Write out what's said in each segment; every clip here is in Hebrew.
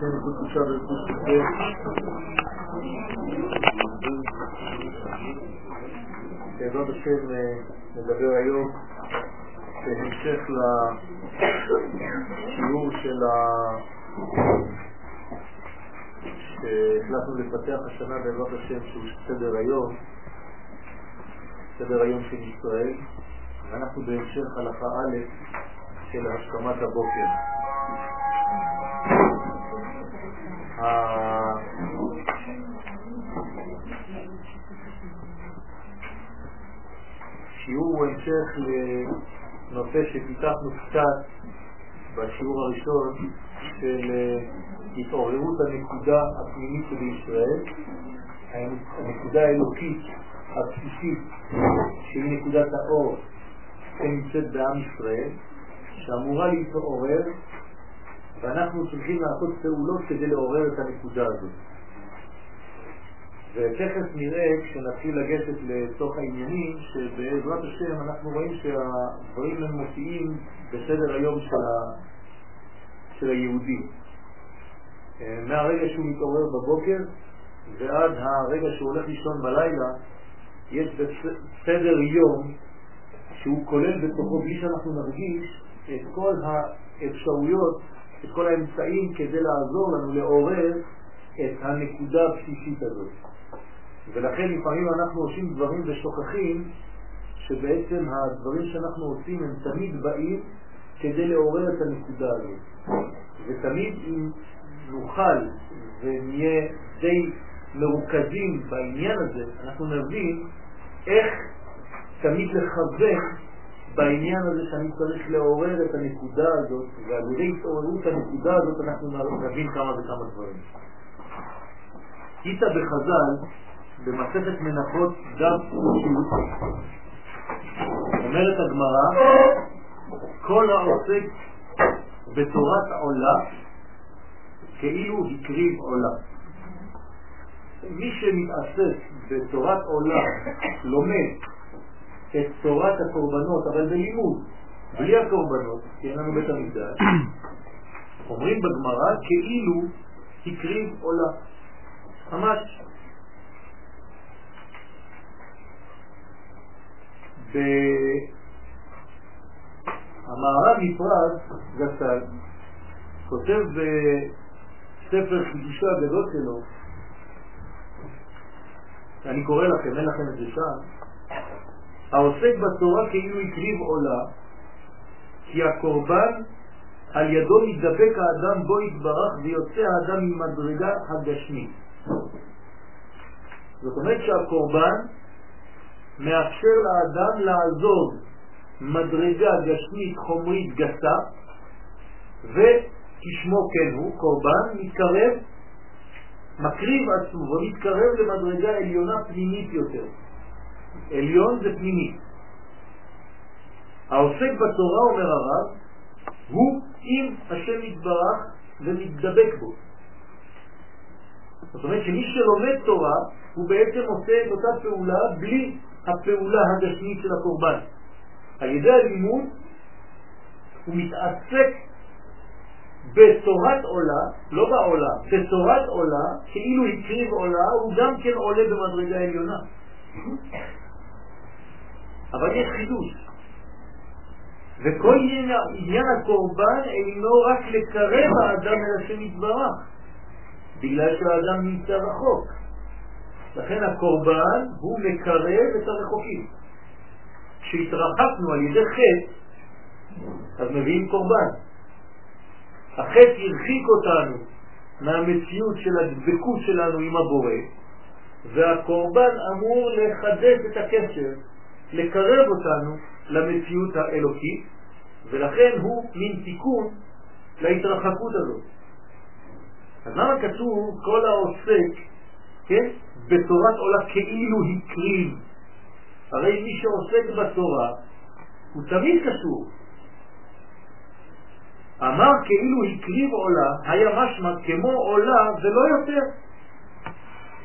שם קודשה ורכוש כזה. בעזרת השם נדבר היום בהמשך לשיעור של ה... שהחלטנו לפתח השנה בעזרת השם שהוא סדר היום, סדר היום של ישראל, ואנחנו בהמשך הלכה א' של השכמת הבוקר. השיעור הוא המשך לנושא שפיתחנו קצת בשיעור הראשון של התעוררות הנקודה הפנימית של ישראל, הנקודה האלוקית הבסיסית שהיא נקודת האור שנמצאת בעם ישראל, שאמורה להתעורר ואנחנו צריכים לעשות פעולות כדי לעורר את הנקודה הזאת. ותכף נראה, כשנתחיל לגשת לתוך העניינים, שבעזרת השם אנחנו רואים שהדברים הם מופיעים בסדר היום של, ה... של היהודי. מהרגע שהוא מתעורר בבוקר ועד הרגע שהוא הולך לישון בלילה, יש סדר יום שהוא כולל בתוכו, בלי שאנחנו נרגיש, את כל האפשרויות, את כל האמצעים כדי לעזור לנו לעורר את הנקודה הבסיסית הזאת. ולכן לפעמים אנחנו עושים דברים ושוכחים שבעצם הדברים שאנחנו עושים הם תמיד באים כדי לעורר את הנקודה הזאת. ותמיד אם נוכל ונהיה די מרוכזים בעניין הזה, אנחנו נבין איך תמיד לכוון בעניין הזה שאני צריך לעורר את הנקודה הזאת, ועל ידי התעוררות הנקודה הזאת אנחנו נבין כמה וכמה דברים. היית בחז"ל, במסכת מנחות דף שיעוט, אומרת הגמרא, כל העוסק בתורת עולה כאילו הקריב עולה. מי שמתעסק בתורת עולה, לומד את תורת הקורבנות, אבל בלימוד, בלי הקורבנות, כי אין לנו בית המקדש, אומרים בגמרא כאילו הקריב עולה. ממש. המערב נפרד גסל כותב בספר חידושו הגדול שלו, אני קורא לכם, אין לכם את זה שם, העוסק בתורה כאילו הקריב עולה, כי הקורבן על ידו מתדבק האדם בו יתברך ויוצא האדם ממדרגה הגשמית. זאת אומרת שהקורבן מאפשר לאדם לעזוב מדרגה גשמית חומרית גסה וכשמו כן הוא, קורבן, מתקרב, מקריב עצמו ומתקרב למדרגה עליונה פנימית יותר. עליון זה פנימי. העוסק בתורה, אומר הרב, הוא עם השם יתברך ומתדבק בו. זאת אומרת שמי שלומד תורה, הוא בעצם עושה את אותה פעולה בלי הפעולה הגשמית של הקורבן. על ידי הלימוד הוא מתעסק בתורת עולה, לא בעולה, בתורת עולה, כאילו הקריב עולה, הוא גם כן עולה במדרגה עליונה. אבל יש חידוש. וכל עניין הקורבן אינו רק לקרב האדם אל השם יתברך, בגלל שהאדם נמצא רחוק. לכן הקורבן הוא מקרב את הרחוקים. כשהתרחקנו על ידי חטא, אז מביאים קורבן. החטא הרחיק אותנו מהמציאות של הדבקות שלנו עם הבורא, והקורבן אמור לחדש את הקשר, לקרב אותנו למציאות האלוקית, ולכן הוא מין תיקון להתרחקות הזאת. אז למה כתוב כל העוסק, כן, בתורת עולה כאילו הקריב? הרי מי שעוסק בתורה הוא תמיד קשור. אמר כאילו הקריב עולה, היה משמע כמו עולה ולא יותר.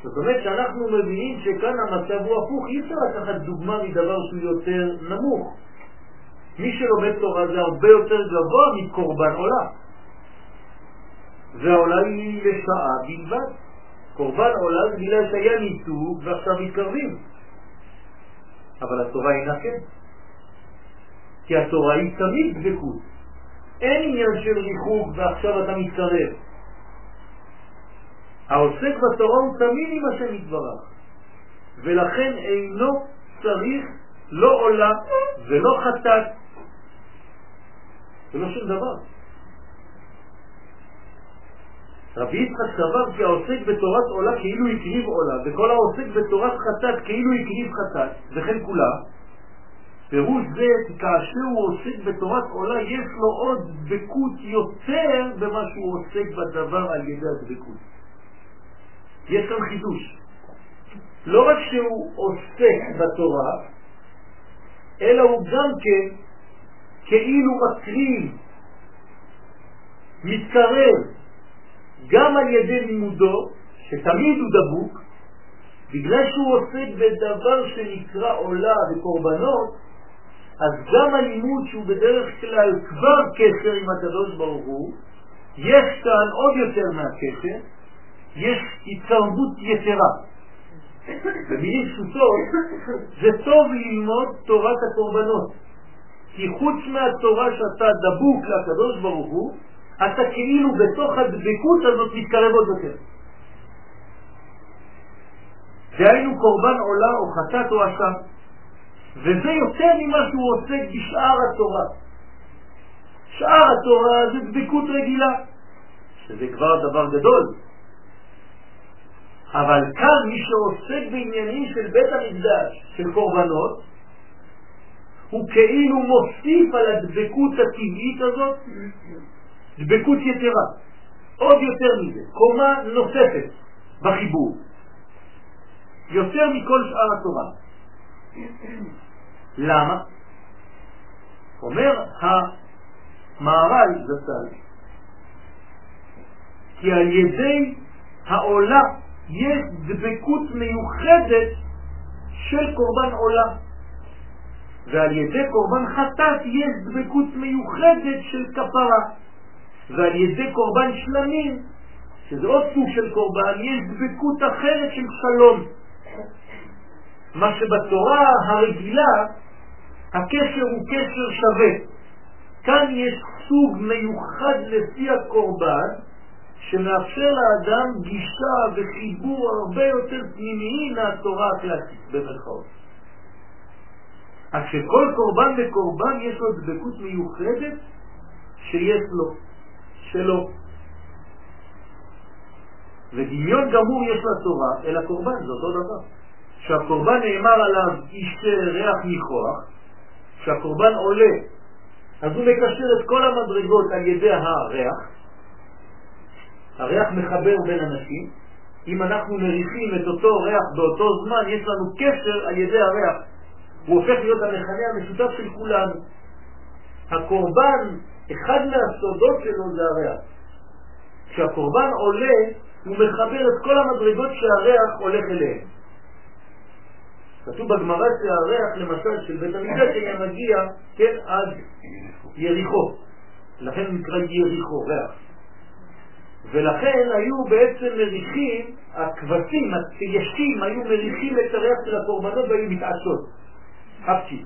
זאת אומרת שאנחנו מבינים שכאן המצב הוא הפוך, אי אפשר לקחת דוגמה מדבר שהוא יותר נמוך. מי שלומד תורה זה הרבה יותר גבוה מקורבן עולה. והעולה היא לשעה בלבד. קורבן עולה זה בגלל שהיה ניתוק ועכשיו מתקרבים. אבל התורה אינה כן. כי התורה היא תמיד דבקות. אין עניין של ריחוק ועכשיו אתה מתקרב. העוסק בתורה הוא תמיד עם השם יתברך, ולכן אינו צריך לא עולה ולא חטאת ולא שום דבר. רבי יצחק סבר כי העוסק בתורת עולה כאילו הקריב עולה, וכל העוסק בתורת חטאת כאילו הקריב חטאת, וכן כולם. פירוש זה כי כאשר הוא עוסק בתורת עולה יש לו עוד דבקות יותר במה שהוא עוסק בדבר על ידי הדבקות. יש כאן חידוש. לא רק שהוא עוסק בתורה, אלא הוא גם כן כאילו מקריב, מתקרב, גם על ידי לימודו, שתמיד הוא דבוק, בגלל שהוא עוסק בדבר שנקרא עולה וקורבנות, אז גם הלימוד שהוא בדרך כלל כבר קשר עם הקדוש ברוך הוא, יש כאן עוד יותר מהקשר, יש התקרבות יתרה. במילים פשוטות, זה טוב ללמוד תורת הקורבנות, כי חוץ מהתורה שאתה דבוק לקדוש ברוך הוא, אתה כאילו בתוך הדבקות הזאת מתקרב עוד יותר. דהיינו קורבן עולה או חטאת או אשם, וזה יותר ממה שהוא עוסק בשאר התורה. שאר התורה זה דבקות רגילה, שזה כבר דבר גדול. אבל כאן מי שעוסק בעניינים של בית המקדש, של קורבנות, הוא כאילו מוסיף על הדבקות הטבעית הזאת דבקות יתרה, עוד יותר מזה, קומה נוספת בחיבור, יותר מכל שאר התורה. למה? אומר המערל זצ"ל, כי על ידי העולה יש דבקות מיוחדת של קורבן עולה, ועל ידי קורבן חטאת יש דבקות מיוחדת של כפרה. ועל ידי קורבן שלמים, שזה עוד סוג של קורבן, יש דבקות אחרת של שלום. מה שבתורה הרגילה הקשר הוא קשר שווה. כאן יש סוג מיוחד לפי הקורבן שמאפשר לאדם גישה וחיבור הרבה יותר פנימיים מהתורה הקלאסית, במרכאות. אז שכל קורבן וקורבן יש לו דבקות מיוחדת שיש לו. שלו. ודמיון גמור יש לתורה אל הקורבן, זה אותו דבר. שהקורבן נאמר עליו איש ריח ניחוח, שהקורבן עולה, אז הוא מקשר את כל המדרגות על ידי הריח, הריח מחבר בין אנשים, אם אנחנו מריחים את אותו ריח באותו זמן, יש לנו קשר על ידי הריח, הוא הופך להיות המכנה המשותף של כולנו. הקורבן אחד מהסודות שלו זה הריח. כשהקורבן עולה, הוא מחבר את כל המדרגות שהריח הולך אליהן. כתוב בגמרא שהריח, למשל, של בית המקדש היה מגיע, כן, עד יריחו. לכן נקרא יריחו, ריח. ולכן היו בעצם מריחים, הכבשים, הציישים, היו מריחים את הריח של הקורבנות והיו מתעשות. אפצ'י.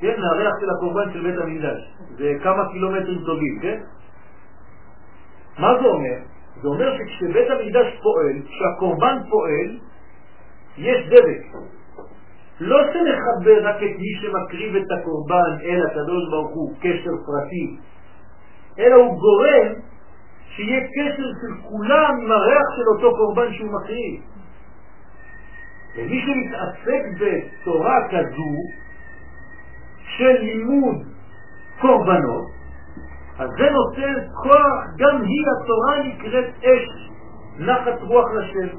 כן, מהריח של הקורבן של בית המקדש. זה כמה קילומטרים טובים, כן? מה זה אומר? זה אומר שכשבית המקדש פועל, כשהקורבן פועל, יש דבק. לא שנחבר רק את מי שמקריב את הקורבן אל הקדוש ברוך הוא, קשר פרטי, אלא הוא גורם שיהיה קשר של כולם עם הריח של אותו קורבן שהוא מקריב. ומי שמתעסק בתורה כזו, של לימוד קורבנות, אז זה נותן כוח, גם היא התורה נקראת אש, נחת רוח לשם,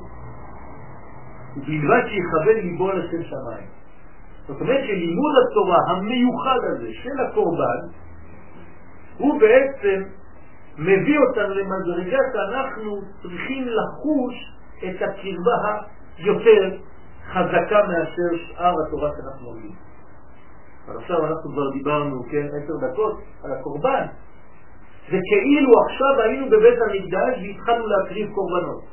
ובלבד שיכוון ליבו לשם שמיים. זאת אומרת שלימוד התורה המיוחד הזה של הקורבן, הוא בעצם מביא אותנו למדרגה שאנחנו צריכים לחוש את הקרבה היותר חזקה מאשר שאר התורה שאנחנו עולים. אבל עכשיו אנחנו כבר דיברנו, כן, עשר דקות על הקורבן, זה כאילו עכשיו היינו בבית המקדש והתחלנו להקריב קורבנות.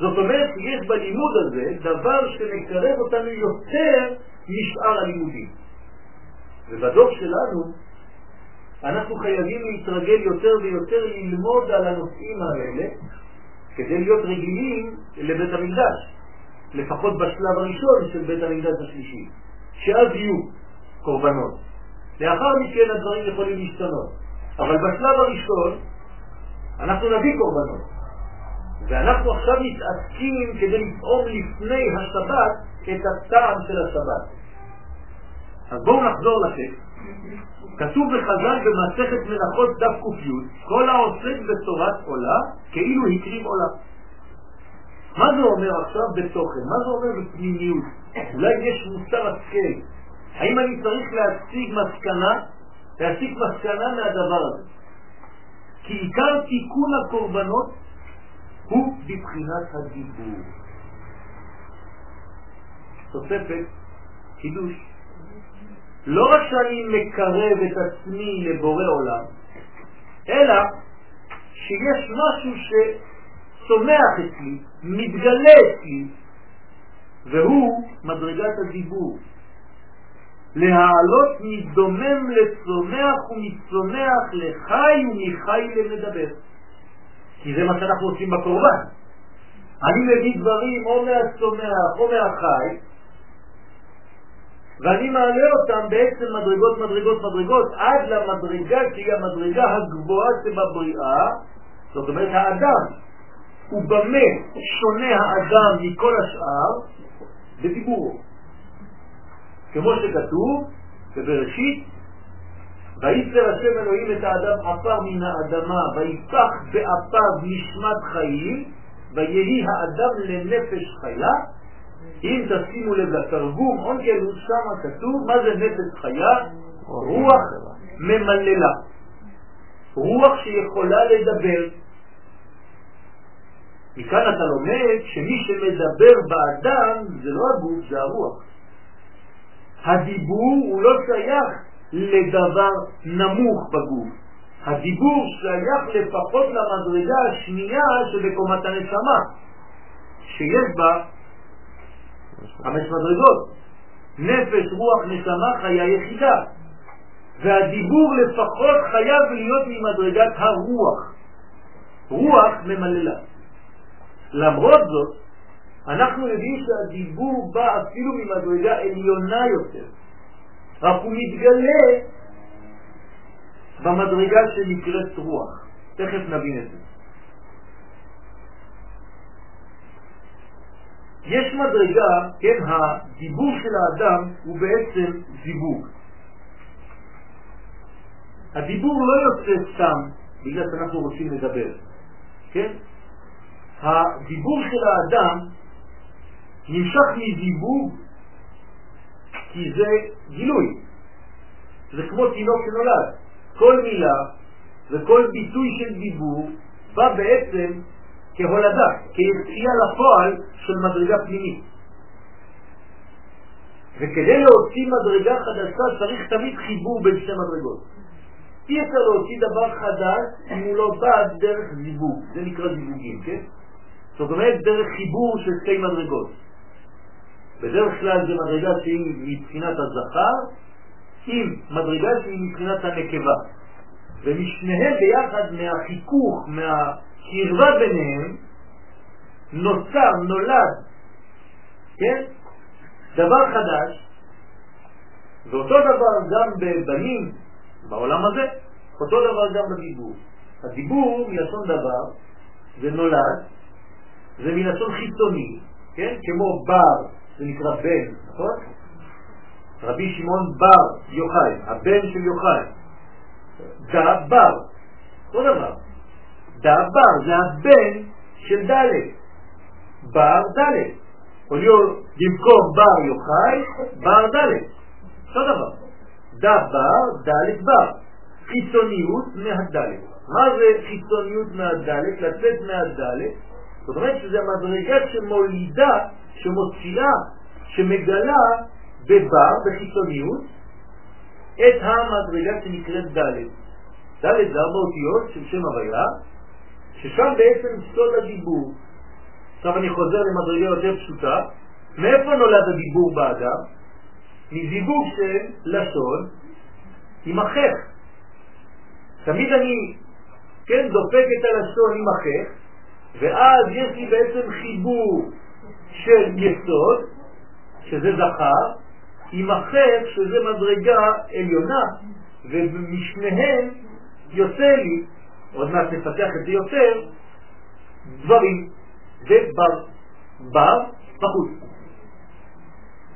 זאת אומרת שיש בלימוד הזה דבר שמקרב אותנו יותר משאר הלימודים. ובדור שלנו אנחנו חייבים להתרגל יותר ויותר ללמוד על הנושאים האלה כדי להיות רגילים לבית המקדש, לפחות בשלב הראשון של בית המקדש השלישי, שאז יהיו קורבנות. לאחר מכן הדברים יכולים להשתנות, אבל בשלב הראשון אנחנו נביא קורבנות. ואנחנו עכשיו מתעסקים כדי לטעום לפני השבת את הטעם של השבת. אז בואו נחזור לטקסט. כתוב בחז"ל במסכת מלאכות דף ק"י, כל העוסק בתורת עולה כאילו הקריב עולה. מה זה אומר עכשיו בתוכן? מה זה אומר בפנימיות? אולי יש מוסר השכל. האם אני צריך להציג מסקנה? להציג מסקנה מהדבר הזה. כי עיקר תיקון הקורבנות הוא בבחינת הדיבור. תוספת, חידוש, לא רק שאני מקרב את עצמי לבורא עולם, אלא שיש משהו שצומח אצלי, מתגלה אצלי, והוא מדרגת הדיבור. להעלות מדומם לצומח ומצומח לחי ומחי למדבר. כי זה מה שאנחנו עושים בקורבן. אני מביא דברים או מהצומח או מהחי, ואני מעלה אותם בעצם מדרגות, מדרגות, מדרגות, עד למדרגה שהיא המדרגה הגבוהה שבבריאה, זאת אומרת האדם. ובמה שונה האדם מכל השאר? בדיבורו. כמו שכתוב בבראשית, ויצר השם אלוהים את האדם עפר מן האדמה, ויפח באפיו נשמת חיים, ויהי האדם לנפש חיה, אם תשימו לב לתרגום, אונקלוס שמה כתוב, מה זה נפש חיה? רוח ממללה. רוח שיכולה לדבר. מכאן אתה לומד שמי שמדבר באדם זה לא הגוף, זה הרוח. הדיבור הוא לא שייך לדבר נמוך בגוף. הדיבור שייך לפחות למדרגה השנייה שבקומת הנשמה, שיש בה חמש מדרגות. נפש, רוח, נשמה, חיה יחידה. והדיבור לפחות חייב להיות ממדרגת הרוח. רוח ממללה. למרות זאת, אנחנו יודעים שהדיבור בא אפילו ממדרגה עליונה יותר. רק הוא מתגלה במדרגה שנקראת רוח. תכף נבין את זה. יש מדרגה, כן, הדיבור של האדם הוא בעצם זיווג. הדיבור לא יוצא סתם בגלל שאנחנו רוצים לדבר, כן? הדיבור של האדם נמשך מזיווג כי זה גילוי. זה כמו תינוק שנולד. כל מילה וכל ביטוי של דיבור בא בעצם כהולדה, כיציאה לפועל של מדרגה פנימית. וכדי להוציא מדרגה חדשה צריך תמיד חיבור בין שתי מדרגות. אי אפשר להוציא דבר חדש אם הוא לא בא דרך זיווג, זה נקרא זיווגים, כן? זאת אומרת דרך חיבור של שתי מדרגות. בדרך כלל זה מדרגה שהיא מבחינת הזכר עם מדרגה שהיא מבחינת הנקבה. ומשניהם ביחד מהחיכוך, מה... קרבה ביניהם נוצר, נולד, כן? דבר חדש, ואותו דבר גם בבנים בעולם הזה, אותו דבר גם בדיבור. הדיבור מלשון דבר, זה נולד, זה מלשון חיצוני, כן? כמו בר, זה נקרא בן, נכון? רבי שמעון בר יוחאי, הבן של יוחאי. דה בר, אותו דבר. דבר זה הבן של ד' בר ד' במקום בר יוחאי, בר ד' אותו דבר. דבר, ד' בר. חיצוניות מהד'. מה זה חיצוניות מהד'? לצאת מהד', זאת אומרת שזה המדרגה שמולידה, שמוציאה, שמגלה בבר, בחיצוניות, את המדרגה שנקראת ד'. ד' זה ארבע אותיות של שם הוויה, ששם בעצם סוד הדיבור. עכשיו אני חוזר למדרגה יותר פשוטה. מאיפה נולד הדיבור באדם? מזיווג של לשון עם החך. תמיד אני, כן, דופק את הלשון עם החך, ואז יש לי בעצם חיבור של יסוד, שזה זכר, עם החך, שזה מדרגה עליונה, ומשניהם יוצא לי, עוד מעט נפתח את זה יותר, דברים, ובר, בר בחוץ.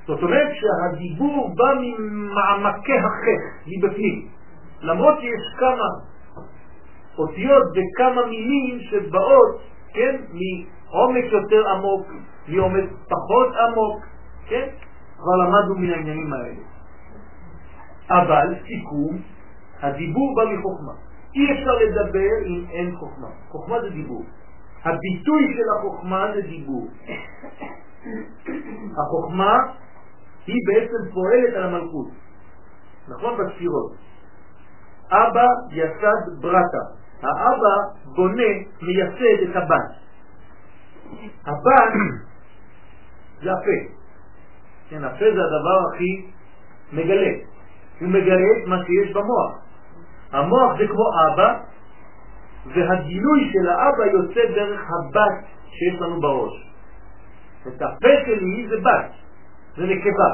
זאת אומרת שהדיבור בא ממעמקי החך, מבפנים. למרות שיש כמה אותיות וכמה מילים שבאות, כן, מעומק יותר עמוק, מעומק פחות עמוק, כן? כבר למדנו מן העניינים האלה. אבל, סיכום, הדיבור בא מחוכמה. אי אפשר לדבר אם אין חוכמה. חוכמה זה דיבור. הביטוי של החוכמה זה דיבור. החוכמה היא בעצם פועלת על המלכות. נכון? בספירות. אבא יסד ברטה. האבא בונה, מייסד את הבת. הבת זה הפה. כן, הפה זה הדבר הכי מגלה. הוא מגלה את מה שיש במוח. המוח זה כמו אבא, והגילוי של האבא יוצא דרך הבת שיש לנו בראש. את הפה שלי זה בת, זה נקבה.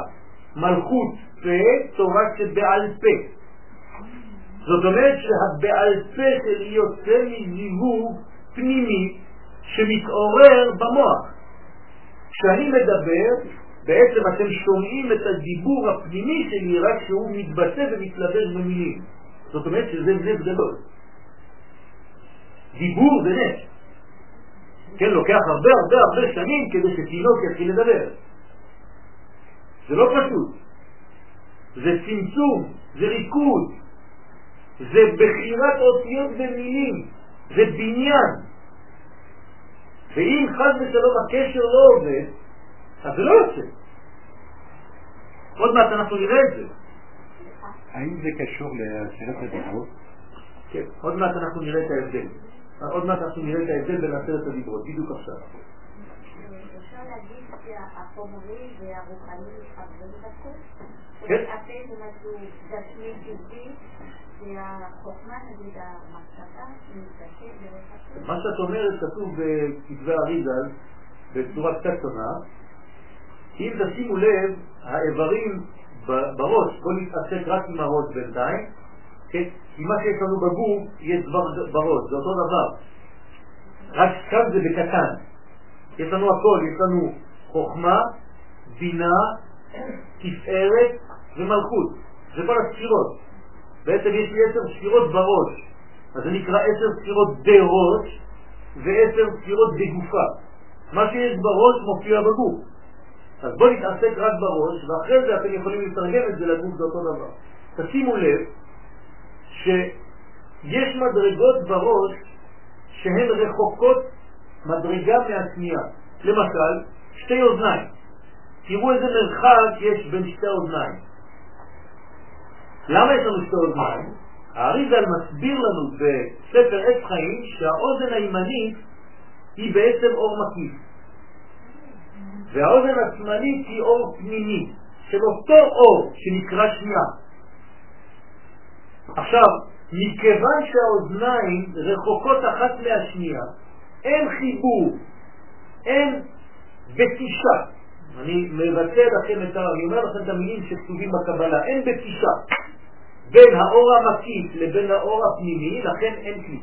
מלכות פה, תורה שבעל פה. זאת אומרת שהבעל פה שלי יוצא מזיווג פנימי שמתעורר במוח. כשאני מדבר, בעצם אתם שומעים את הדיבור הפנימי שלי רק שהוא מתבטא ומתלבש במילים. זאת אומרת שזה נס גדול. דיבור זה נס. כן, לוקח הרבה הרבה הרבה שנים כדי שתינוק יתחיל לדבר. זה לא פשוט. זה צמצום, זה ריכוז, זה בחירת אותיות ומילים, זה בניין. ואם חד ושלום הקשר לא עובד, אז זה לא יוצא. עוד מעט אנחנו נראה את זה. האם זה קשור לשאלת הדיברות? כן, עוד מעט אנחנו נראה את ההבדל. עוד מעט אנחנו נראה את ההבדל בין עשרת הדיברות, בדיוק עכשיו. אפשר להגיד שהחומרי והרוחני מתחברים בכל? כן. אתם משהו גשמי טבעי? מה שאת אומרת כתוב בכתבי אריזל בצורה קצת שונה. אם תשימו לב, האיברים בראש, בואו נתעסק רק עם הראש בינתיים, כן? כי מה שיש לנו בגוף, יש כבר בראש, זה אותו דבר. רק כאן זה בקטן. יש לנו הכל, יש לנו חוכמה, בינה, תפארת ומלכות. זה כל הספירות. בעצם יש לי עשר ספירות בראש. אז זה נקרא עשר ספירות בראש ועשר ספירות בגופה. מה שיש בראש מופיע בגוף. אז בואו נתעסק רק בראש, ואחרי זה אתם יכולים לתרגם את זה לגוף, זה אותו דבר. תשימו לב שיש מדרגות בראש שהן רחוקות מדרגה מהשנייה. למשל, שתי אוזניים. תראו איזה מרחק יש בין שתי אוזניים. למה יש לנו שתי אוזניים? האריזל מסביר לנו בספר עץ חיים שהאוזן הימנית היא בעצם אור מקיף. והאוזן השמאלית היא אור פנימי, של אותו אור שנקרא שנייה. עכשיו, מכיוון שהאוזניים רחוקות אחת מהשנייה, אין חיבור, אין בתישה. אני מבטא לכם את ה... אני אומר לכם את המילים שכתובים בקבלה, אין בתישה בין האור המקיף לבין האור הפנימי, לכן אין כלי.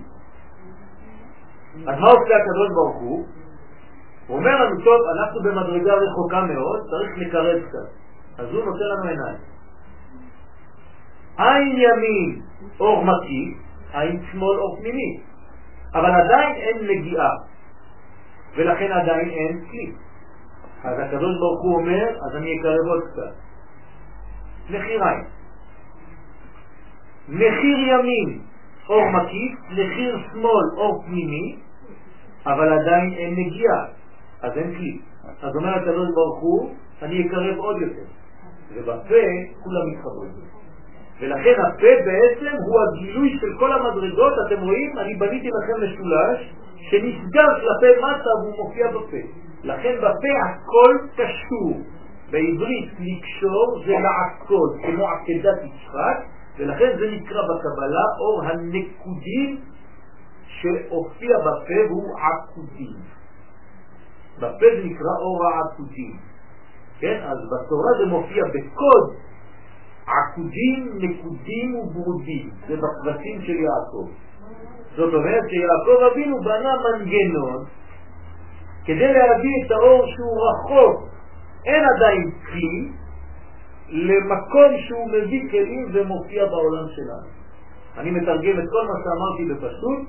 אז מה עושה הקדוש ברוך הוא? הוא אומר לנו, טוב, אנחנו במדרגה רחוקה מאוד, צריך לקרב קצת. אז הוא נותן לנו עיניים. עין ימין אור מקיף, עין שמאל אור פנימי. אבל עדיין אין נגיעה, ולכן עדיין אין כלי. אז הקדוש ברוך הוא אומר, אז אני אקרב עוד קצת. מחיר עין. מחיר ימין אור מקיף, מחיר שמאל אור פנימי, אבל עדיין אין נגיעה. אז אין כלי. אז אומר הקדוש ברוך הוא, אני אקרב עוד יותר. ובפה כולם מתחברים. ולכן הפה בעצם הוא הגילוי של כל המדרגות, אתם רואים? אני בניתי לכם משולש שנסגר כלפי מטה והוא מופיע בפה. לכן בפה הכל קשור. בעברית לקשור זה לעקוד, כמו עקדת יצחק, ולכן זה נקרא בקבלה אור הנקודים שהופיע בפה והוא עקודים. בפה זה נקרא אור העקודים. כן? אז בתורה זה מופיע בקוד עקודים, נקודים וברודים. זה בקבצים של יעקב. זאת אומרת שיעקב אבינו בנה מנגנון כדי להביא את האור שהוא רחוק, אין עדיין כלי, למקום שהוא מביא כלים ומופיע בעולם שלנו. אני מתרגם את כל מה שאמרתי בפשוט,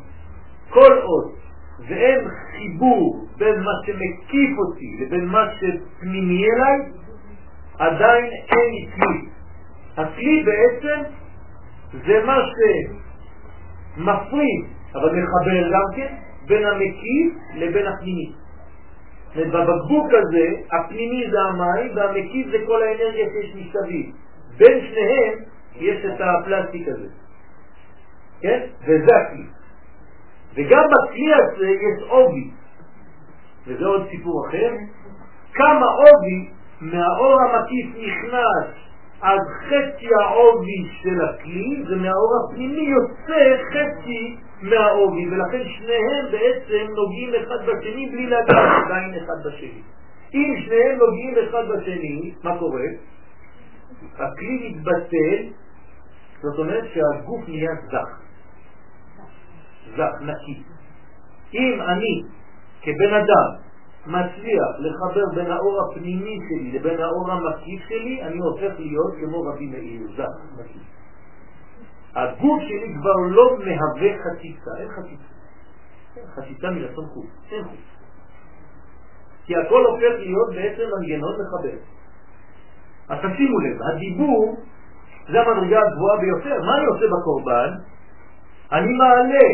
כל עוד ואין חיבור בין מה שמקיף אותי לבין מה שפנימי אליי, עדיין אין כלי. הכלי בעצם זה מה שמפריד, אבל מחבר גם כן, בין המקיף לבין הפנימי. ובבקבוק הזה, הפנימי זה המים והמקיף זה כל האנרגיה שיש מסביב. בין שניהם יש את הפלסטיק הזה. כן? וזה הכלי. וגם בכלי הזה יש עובי, וזה עוד סיפור אחר, כמה עובי מהאור המקיף נכנס עד חצי העובי של הכלי, ומהאור הפנימי יוצא חצי מהעובי, ולכן שניהם בעצם נוגעים אחד בשני בלי לגעת עדיין אחד בשני. אם שניהם נוגעים אחד בשני, מה קורה? הכלי מתבטל, זאת אומרת שהגוף נהיה זך. נקי. אם אני כבן אדם מצליח לחבר בין האור הפנימי שלי לבין האור המקיף שלי, אני הופך להיות כמו רבי מאיר, זך, נקי. הגוף שלי כבר לא מהווה חציצה, אין חציצה. חציצה מרצון חוץ, אין חוץ. כי הכל הופך להיות בעצם מנגנון מחבר. אז תשימו לב, הדיבור זה המדרגה הגבוהה ביותר. מה אני עושה בקורבן? אני מעלה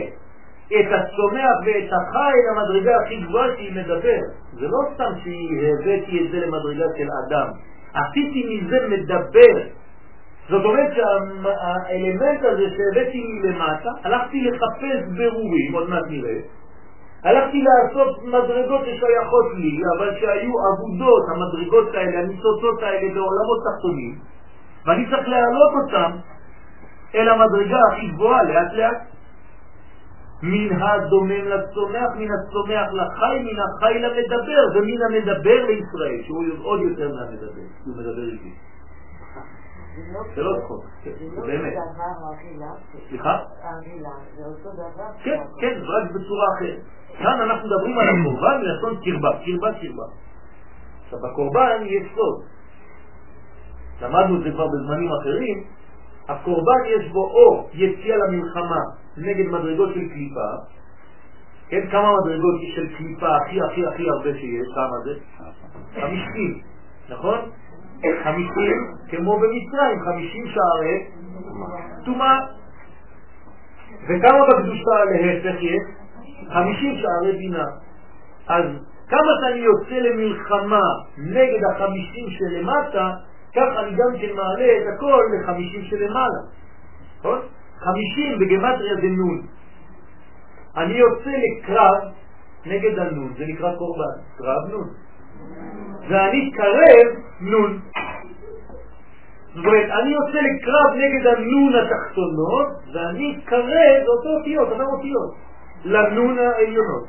את הצומח ואת החי למדרגה הכי גבוהה שהיא מדבר. זה לא סתם שהבאתי את זה למדרגה של אדם. עשיתי מזה מדבר. זאת אומרת שהאלמנט הזה שהבאתי מלמטה, הלכתי לחפש ברורים, עוד מעט נראה, הלכתי לעשות מדרגות ששייכות לי, אבל שהיו עבודות, המדרגות האלה, הניצוצות האלה בעולמות תחתונים, ואני צריך להעלות אותם אל המדרגה הכי גבוהה, לאט לאט. מן הדומם לצומח, מן הצומח לחי, מן החי למדבר, ומן המדבר לישראל, שהוא עוד יותר מהמדבר, הוא מדבר איתי. זה לא צחוק, לא באמת. סליחה? זה אותו דבר? כן, כן, רק בצורה אחרת. כאן אנחנו מדברים על הקורבן מלשון קרבה, קרבה, קרבה. עכשיו, בקורבן יש סוד. למדנו את זה כבר בזמנים אחרים, הקורבן יש בו או יציאה למלחמה נגד מדרגות של קליפה, כן, כמה מדרגות של קליפה הכי הכי הכי הרבה שיש, כמה זה? חמישים, נכון? חמישים, כמו במצרים, חמישים שערי טומאה. וכמה בקדושה להפך יש? חמישים שערי בינה. אז כמה שאני יוצא למלחמה נגד החמישים שלמטה, כך אני גם כן מעלה את הכל לחמישים שלמעלה. נכון? חמישים בגמטריה זה נון. אני יוצא לקרב נגד הנון, זה נקרא קורבן, קרב נון. ואני קרב נון. זאת אומרת, אני יוצא לקרב נגד הנון התחתונות, ואני קרב, זה אותו אותיות, אותן אותיות, לנון העליונות.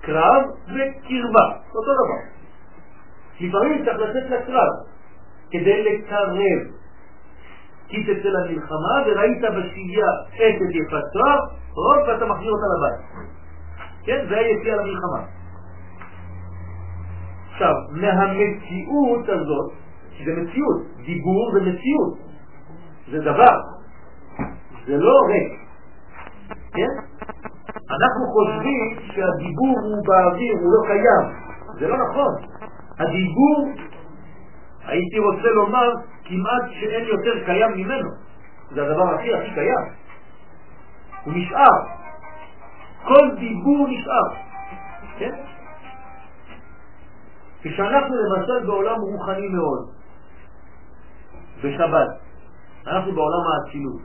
קרב וקרבה, אותו דבר. לפעמים צריך לצאת לקרב כדי לקרב. כי תצא למלחמה וראית בשהייה אשת יפת תואר, רוב ואתה מחזיר אותה לבית. כן, זה היציאה למלחמה. עכשיו, מהמציאות הזאת, שזה מציאות, דיבור זה מציאות, זה דבר, זה לא ריק, כן? אנחנו חושבים שהדיבור הוא באוויר, הוא לא קיים, זה לא נכון. הדיבור, הייתי רוצה לומר, כמעט שאין יותר קיים ממנו, זה הדבר הכי הכי קיים. הוא נשאר, כל דיבור נשאר, כן? כשאנחנו למשל בעולם רוחני מאוד, בשבת, אנחנו בעולם האצילות.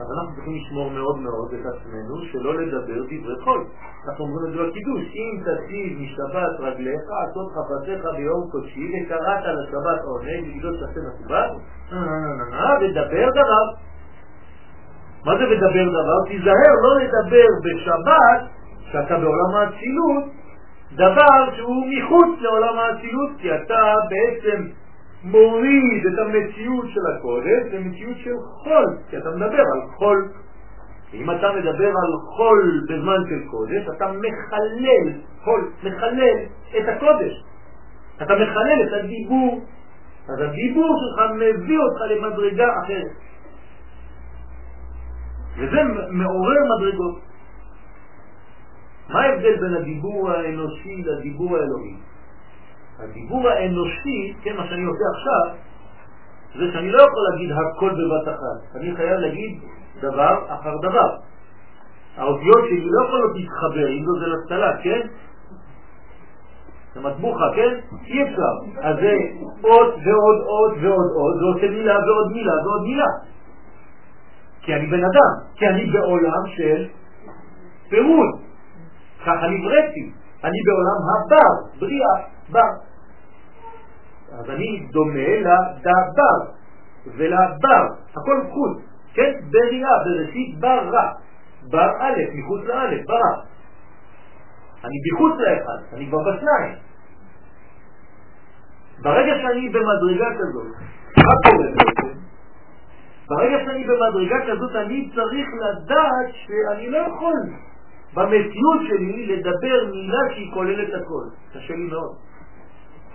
אז אנחנו צריכים לשמור מאוד מאוד את עצמנו שלא לדבר דברי חול. אנחנו אומרים את זה בקידוש, אם תציב משבת רגליך, עשות חפציך ביום קודשי, וקראת לשבת עונג, לגדול תעשה מכובד, ודבר דבר. מה זה ודבר דבר? תיזהר לא לדבר בשבת, שאתה בעולם האצילות, דבר שהוא מחוץ לעולם האצילות, כי אתה בעצם מוריד את המציאות של הקודש למציאות של חול, כי אתה מדבר על חול. אם אתה מדבר על חול בזמן של קודש, אתה מחלל חול, מחלל את הקודש. אתה מחלל את הדיבור. אז הדיבור שלך מביא אותך למדרגה אחרת. וזה מעורר מדרגות. מה ההבדל בין הדיבור האנושי לדיבור האלוהי? הדיבור האנושי, כן, מה שאני עושה עכשיו, זה שאני לא יכול להגיד הכל בבת אחת. אני חייב להגיד דבר אחר דבר. האותיות שלי לא יכולות להתחבר, אם לא זה לסטלה, כן? זה מטבוחה, כן? אי אפשר. אז זה עוד ועוד עוד ועוד עוד, זה עושה מילה ועוד מילה ועוד מילה. כי אני בן אדם, כי אני בעולם של פירוד. ככה נבראתי. אני בעולם הבר, בריאה. בר. אז אני דומה לדבר ולבר, הכל חוץ, כן? בריאה, בראשית ברא, בר א', מחוץ לא', ברא. אני בחוץ לאחד, אני כבר בשניים. ברגע שאני במדרגה כזאת, מה קורה בעצם? ברגע שאני במדרגה כזאת אני צריך לדעת שאני לא יכול במציאות שלי לדבר מילה שהיא כוללת הכל. קשה לי מאוד.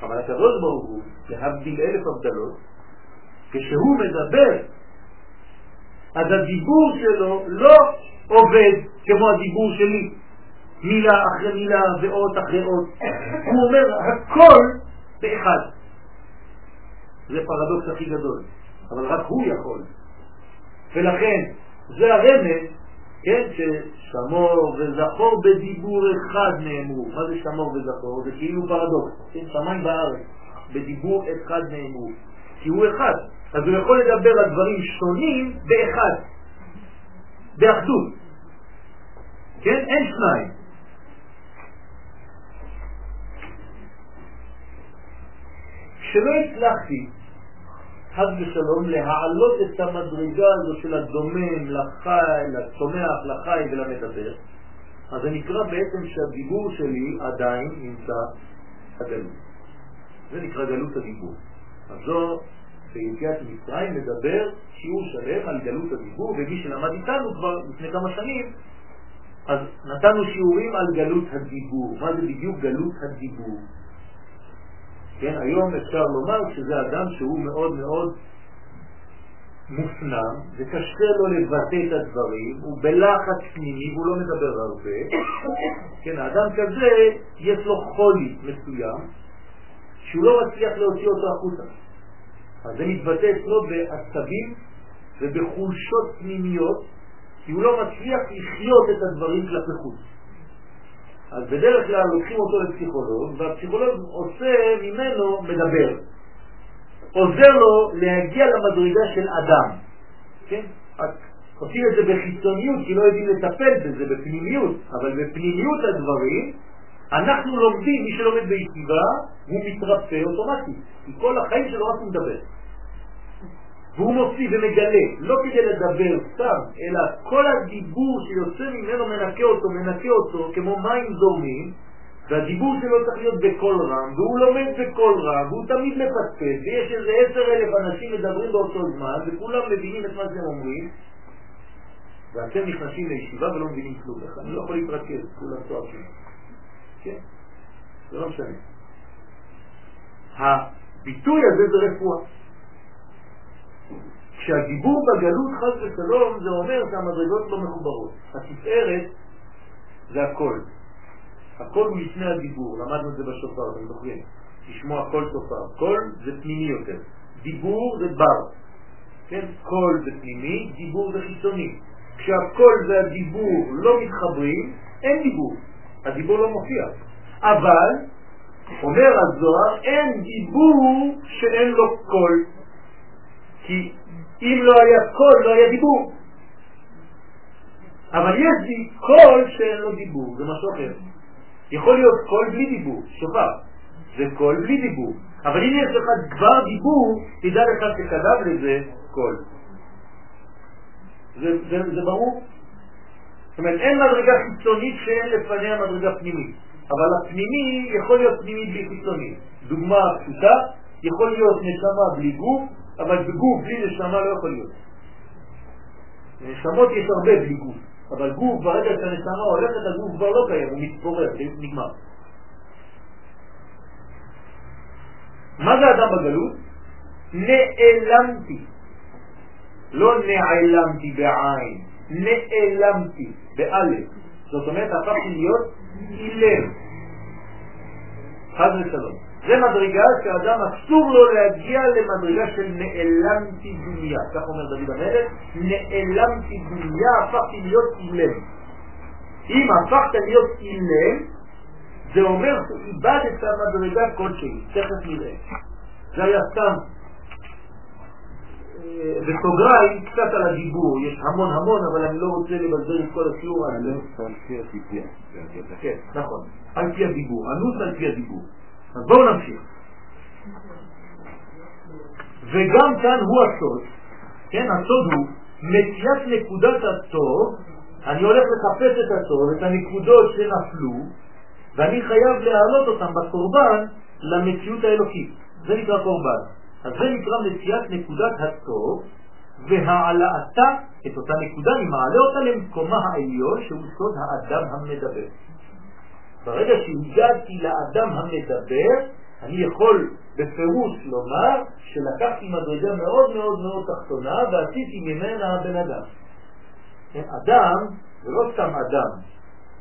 אבל הקדוש ברוך הוא, להבדיל אלף הבדלות, כשהוא מדבר, אז הדיבור שלו לא עובד כמו הדיבור שלי, מילה אחרי מילה ואות אחרי אות. הוא אומר הכל באחד. זה פרדוקס הכי גדול, אבל רק הוא יכול. ולכן, זה הרמז כן, ששמור וזכור בדיבור אחד נאמרו. מה זה שמור וזכור? זה כאילו פרדוקס, כן, שמיים בארץ, בדיבור אחד נאמרו. כי הוא אחד, אז הוא יכול לדבר על דברים שונים באחד, באחדות. כן, אין שניים. כשלא הצלחתי חז ושלום, להעלות את המדרגה הזו של הדומם לחי, לצומח, לחי ולמדבר, אז זה נקרא בעצם שהדיבור שלי עדיין נמצא הגלות. זה נקרא גלות הדיבור. אז זו ביציאת מצרים מדבר שיעור שלם על גלות הדיבור, ומי שלמד איתנו כבר לפני כמה שנים, אז נתנו שיעורים על גלות הדיבור. מה זה בדיוק גלות הדיבור? כן, היום אפשר לומר שזה אדם שהוא מאוד מאוד מופנם, וקשה לו לבטא את הדברים, הוא בלחץ פנימי והוא לא מדבר הרבה. כן, האדם כזה יש לו חולי מסוים, שהוא לא מצליח להוציא אותו החוצה. אז זה מתבטא אצלו בעצבים ובחולשות פנימיות, כי הוא לא מצליח לחיות את הדברים כלפי חוץ. אז בדרך כלל לוקחים אותו לפסיכולוג, והפסיכולוג עושה ממנו מדבר. עוזר לו להגיע למדרגה של אדם. כן? עושים את זה בחיצוניות, כי לא יודעים לטפל בזה, בפנימיות, אבל בפנימיות הדברים, אנחנו לומדים, מי שלומד בישיבה, הוא מתרפא אוטומטית, כי כל החיים שלו רק הוא מדבר. והוא מוציא ומגלה, לא כדי לדבר סתם, אלא כל הדיבור שיוצא ממנו מנקה אותו, מנקה אותו כמו מים זורמים, והדיבור שלו צריך להיות בקול רם, והוא לומד בקול רם, והוא תמיד מפספס, ויש איזה עשר אלף אנשים מדברים באותו זמן, וכולם מבינים את מה שהם אומרים, ואתם נכנסים לישיבה ולא מבינים כלום, אני לא יכול להתרכז, כולם צועקים. כן, זה לא משנה. הביטוי הזה זה רפואה. כשהדיבור בגלות חס ושלום זה אומר שהמדרגות לא מחוברות. התפארת זה הכל. הכל הוא לפני הדיבור, למדנו את זה בשופר, אתם זוכרים. לשמוע קול שופר. קול זה פנימי יותר. דיבור זה בר. כן? קול זה פנימי, דיבור זה חיצוני. כשהקול והדיבור לא מתחברים, אין דיבור. הדיבור לא מופיע. אבל, אומר הזוהר, אין דיבור שאין לו קול. כי אם לא היה קול, לא היה דיבור. אבל יש לי קול שאין לו דיבור, זה משהו אחר. יכול להיות קול בלי דיבור, שופר, זה קול בלי דיבור. אבל אם יש לך כבר דיבור, תדע לך שקדם לזה קול. זה, זה, זה ברור? זאת אומרת, אין מדרגה חיצונית שאין לפניה מדרגה פנימית. אבל הפנימי יכול להיות פנימי בלי חיצוני. דוגמה פשוטה, יכול להיות נשמה בלי גוף, אבל בגוף בלי נשמה לא יכול להיות. נשמות יש הרבה בלי גוף, אבל גוף, ברגע שהנשמה הולכת, הגוף כבר לא קיים, הוא מתפורר, נגמר. מה זה אדם בגלות? נעלמתי. לא נעלמתי בעין, נעלמתי באלף. זאת אומרת, הפכתי להיות אילם. חד ושלום. זה מדרגה שאדם אסור לו להגיע למדרגה של נעלמתי דוניה. כך אומר דוד המלך, נעלמתי דוניה, הפכתי להיות אילם. אם הפכת להיות אילם, זה אומר שאיבדת מדרגה כלשהי, תכף נראה. זה היה סתם בסוגריים קצת על הדיבור, יש המון המון, אבל אני לא רוצה לבזר את כל השיעור על פי הדיבור. כן, נכון, על פי הדיבור, אנוס על פי הדיבור. אז בואו נמשיך. וגם כאן הוא הסוד, כן, הסוד הוא מציאת נקודת הטוב, אני הולך לחפש את הטוב, את הנקודות שנפלו, ואני חייב להעלות אותם בקורבן למציאות האלוקית. זה נקרא קורבן. אז זה נקרא מציאת נקודת הטוב והעלאתה, את אותה נקודה, אני מעלה אותה למקומה העליון שהוא סוד האדם המדבר. ברגע שהגעתי לאדם המדבר, אני יכול בפירוש לומר שלקחתי מדרגה מאוד מאוד מאוד תחתונה ועשיתי ממנה בן אדם. אדם זה לא סתם אדם,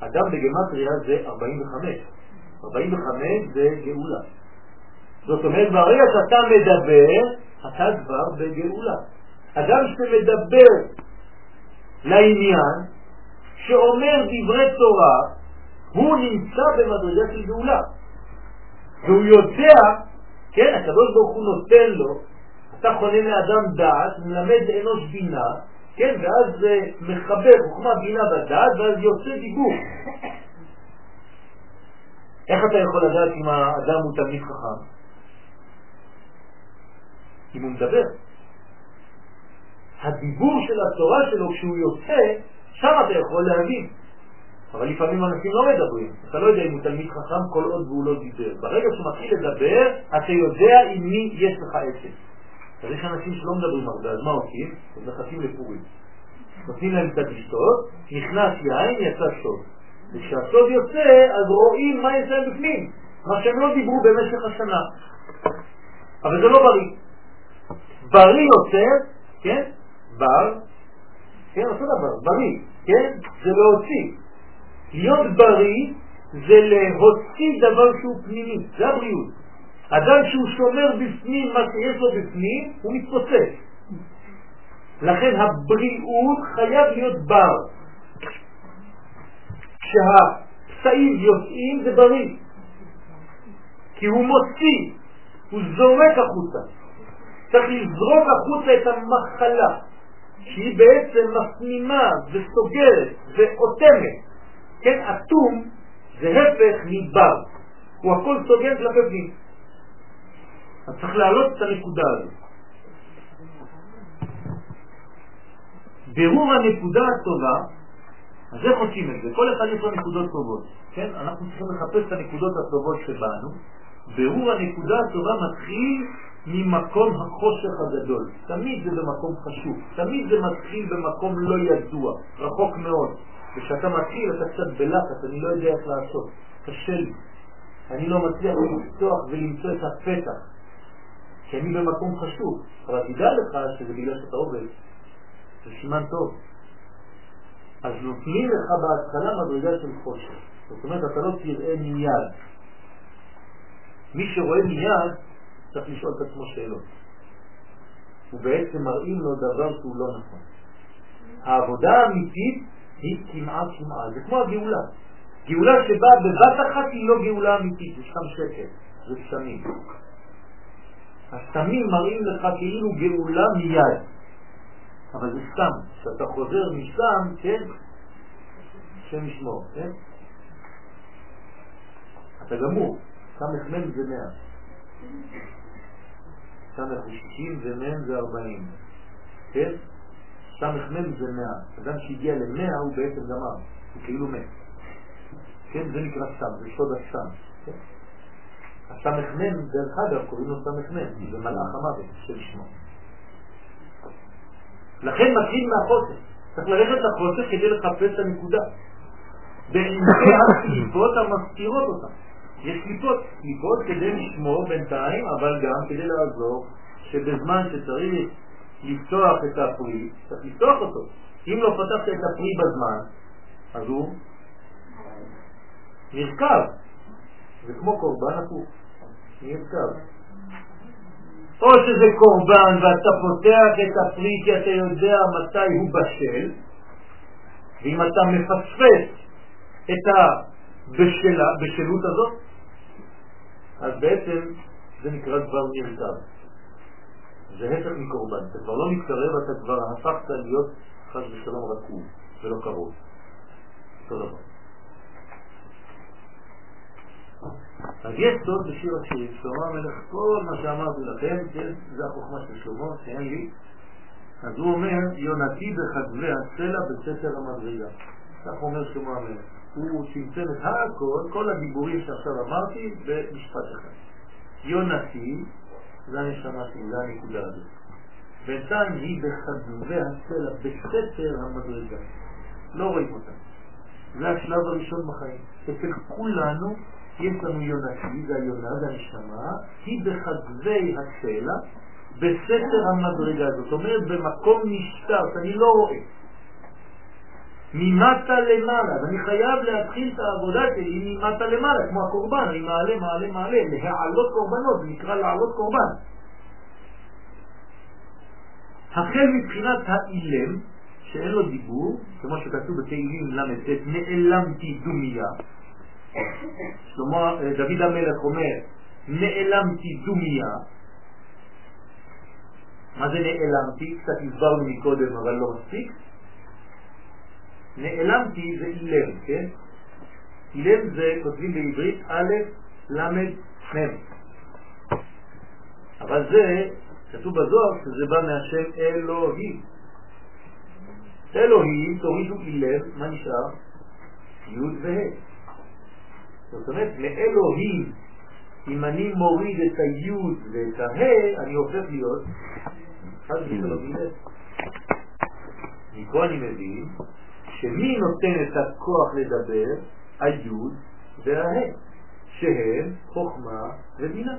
אדם בגמטריה זה 45. 45 זה גאולה. זאת אומרת, ברגע שאתה מדבר, אתה כבר בגאולה. אדם שמדבר לעניין, שאומר דברי תורה, הוא נמצא במדרגה של גאולה. והוא יודע, כן, הקדוש ברוך הוא נותן לו, אתה חונה מאדם דעת, מלמד אנוש בינה, כן, ואז זה מחבר חוכמה בינה בדעת, ואז יוצא דיבור. איך אתה יכול לדעת אם האדם הוא תלמיד חכם? אם הוא מדבר. הדיבור של התורה שלו כשהוא יוצא, שם אתה יכול להבין. אבל לפעמים אנשים לא מדברים. אתה לא יודע אם הוא תלמיד חכם כל עוד והוא לא דיבר. ברגע שהוא מתחיל לדבר, אתה יודע עם מי יש לך עסק. אז יש אנשים שלא מדברים הרבה, אז מה עושים? הם מחכים לפורים. נותנים להם קצת לשתות, נכנס יין, יצא סוד. וכשהסוד יוצא, אז רואים מה יש להם בפנים, מה שהם לא דיברו במשך השנה. אבל זה לא בריא. בריא יותר, כן? בר, כן, אותו דבר, בריא, כן? זה להוציא. להיות בריא זה להוציא דבר שהוא פנימי, זה הבריאות. אדם שהוא שומר בפנים מה שיש לו בפנים, הוא מתפוצץ. לכן הבריאות חייב להיות בר. כשהפסעים יוצאים זה בריא, כי הוא מוציא, הוא זורק החוצה. צריך לזרוק החוצה את המחלה, שהיא בעצם מפנימה וסוגרת ואוטמת. כן, אטום זה הפך מבר, הוא הכל סוגר כלפי פנים. אז צריך להעלות את הנקודה הזאת. ברור הנקודה הטובה, אז איך עושים את זה? כל אחד יש לו נקודות טובות, כן? אנחנו צריכים לחפש את הנקודות הטובות שבאנו. ברור הנקודה הטובה מתחיל ממקום החושך הגדול. תמיד זה במקום חשוב, תמיד זה מתחיל במקום לא ידוע, רחוק מאוד. וכשאתה מתחיל אתה קצת בלחץ, אני לא יודע איך לעשות, קשה לי. אני לא מצליח לפתוח ולמצוא את הפתח, כי אני במקום חשוב. אבל תדע לך שזה בגלל שאתה עובד, זה סימן טוב. אז נותנים לך בהתחלה מדרגה של חושך. זאת אומרת, אתה לא תראה מיד. מי שרואה מיד, צריך לשאול את עצמו שאלות. ובעצם מראים לו דבר שהוא לא נכון. העבודה האמיתית היא כמעט כמעט, זה כמו הגאולה. גאולה שבאה בבת אחת היא לא גאולה אמיתית, זה שם שקל, זה סמים. הסמים מראים לך כאילו גאולה מיד. אבל זה סתם, כשאתה חוזר משם, כן, השם ישמור, כן? אתה גמור, סמ"ם זה מאה. סמ"ך זה שישים ומ"ם זה ארבעים, כן? סמ"ם זה מאה. אדם שהגיע למאה הוא בעצם גמר, הוא כאילו מת. כן, זה נקרא סם, זה שוד הסם. כן? הסמ"ם, דרך אגב, קוראים לו סמ"ם, זה מלאך המוות של שמו. לכן מתחיל מהחוסר. צריך ללכת לחוסר כדי לחפש את הנקודה. בעמקי הקליפות המסתירות אותה. יש קליפות, קליפות כדי לשמור בינתיים, אבל גם כדי לעזור שבזמן שצריך לפתוח את הפרי, צריך לפתוח אותו. אם לא פתחת את הפרי בזמן, אז הוא נרכב. זה כמו קורבן הפוך, נרכב. או שזה קורבן ואתה פותח את הפרי כי אתה יודע מתי הוא בשל, ואם אתה מפספס את הבשלות הזאת, אז בעצם זה נקרא דבר נרכב. זה הפך מקורבן, אתה כבר לא מתקרב, אתה כבר הפכת להיות חס ושלום רקוב ולא קרוב. אותו דבר. אז יש סוד בשיר השירים, שלמה המלך, כל מה שאמרתי לכם, זה החוכמה של שלמה, שאין לי. אז הוא אומר, יונתי בחדרי הסלע בסתר המדרגה. כך אומר שלמה המלך. הוא צמצם את הכל, כל הדיבורים שעכשיו אמרתי, במשפט אחד. יונתי, זה הנשמה שלי, זה הנקודה הזאת. בינתיים היא בחדרי הסלע, בסתר המדרגה. לא רואים אותה. זה השלב הראשון בחיים. אצל כולנו יש לנו יונתי, זה היונה, זה הנשמה, היא בחדרי הסלע, בסתר המדרגה. זאת אומרת, במקום נשתר, שאני לא רואה. ממטה למעלה, ואני חייב להתחיל את העבודה שלי ממטה למעלה, כמו הקורבן, אני מעלה, מעלה, מעלה, להעלות קורבנות, זה נקרא לעלות קורבן. החל מבחינת האילם, שאין לו דיבור, כמו שכתוב בתהילים ל"ט, נעלמתי דומיה. שלמה, דוד המלך אומר, נעלמתי דומיה. מה זה נעלמתי? קצת הסברנו מקודם, אבל לא מספיק. נעלמתי זה אילם, כן? אילם זה, כותבים בעברית, א', ל', מ'. אבל זה, כתוב בזוהר שזה בא מהשם אלוהים. אלוהים, תורידו אילם, מה נשאר? י' וה'. זאת אומרת, לאלוהים, אם אני מוריד את הי' ואת ה', אני הופך להיות חד ושלום אילם. מפה אני מבין שמי נותן את הכוח לדבר? היוד והה, שהם חוכמה ובינה.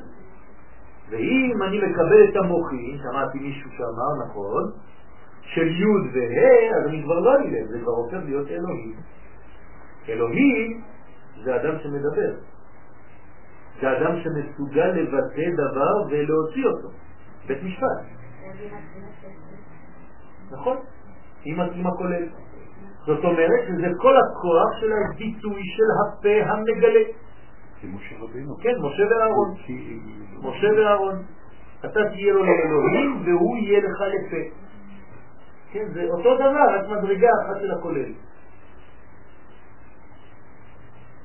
ואם אני מקבל את המוחים, שמעתי מישהו שאמר נכון, של יוד והה, אז אני כבר לא אילם, זה כבר הופך להיות אלוהים. אלוהים זה אדם שמדבר. זה אדם שמסוגל לבטא דבר ולהוציא אותו. בית משפט. נכון, עם הכולל. זאת אומרת שזה כל הכוח של הביטוי של הפה המגלה. זה משה רבינו. כן, משה ואהרון. משה ואהרון. אתה תהיה לו לאלוהים והוא יהיה לך לפה. כן, זה אותו דבר, רק מדרגה אחת של הכולל.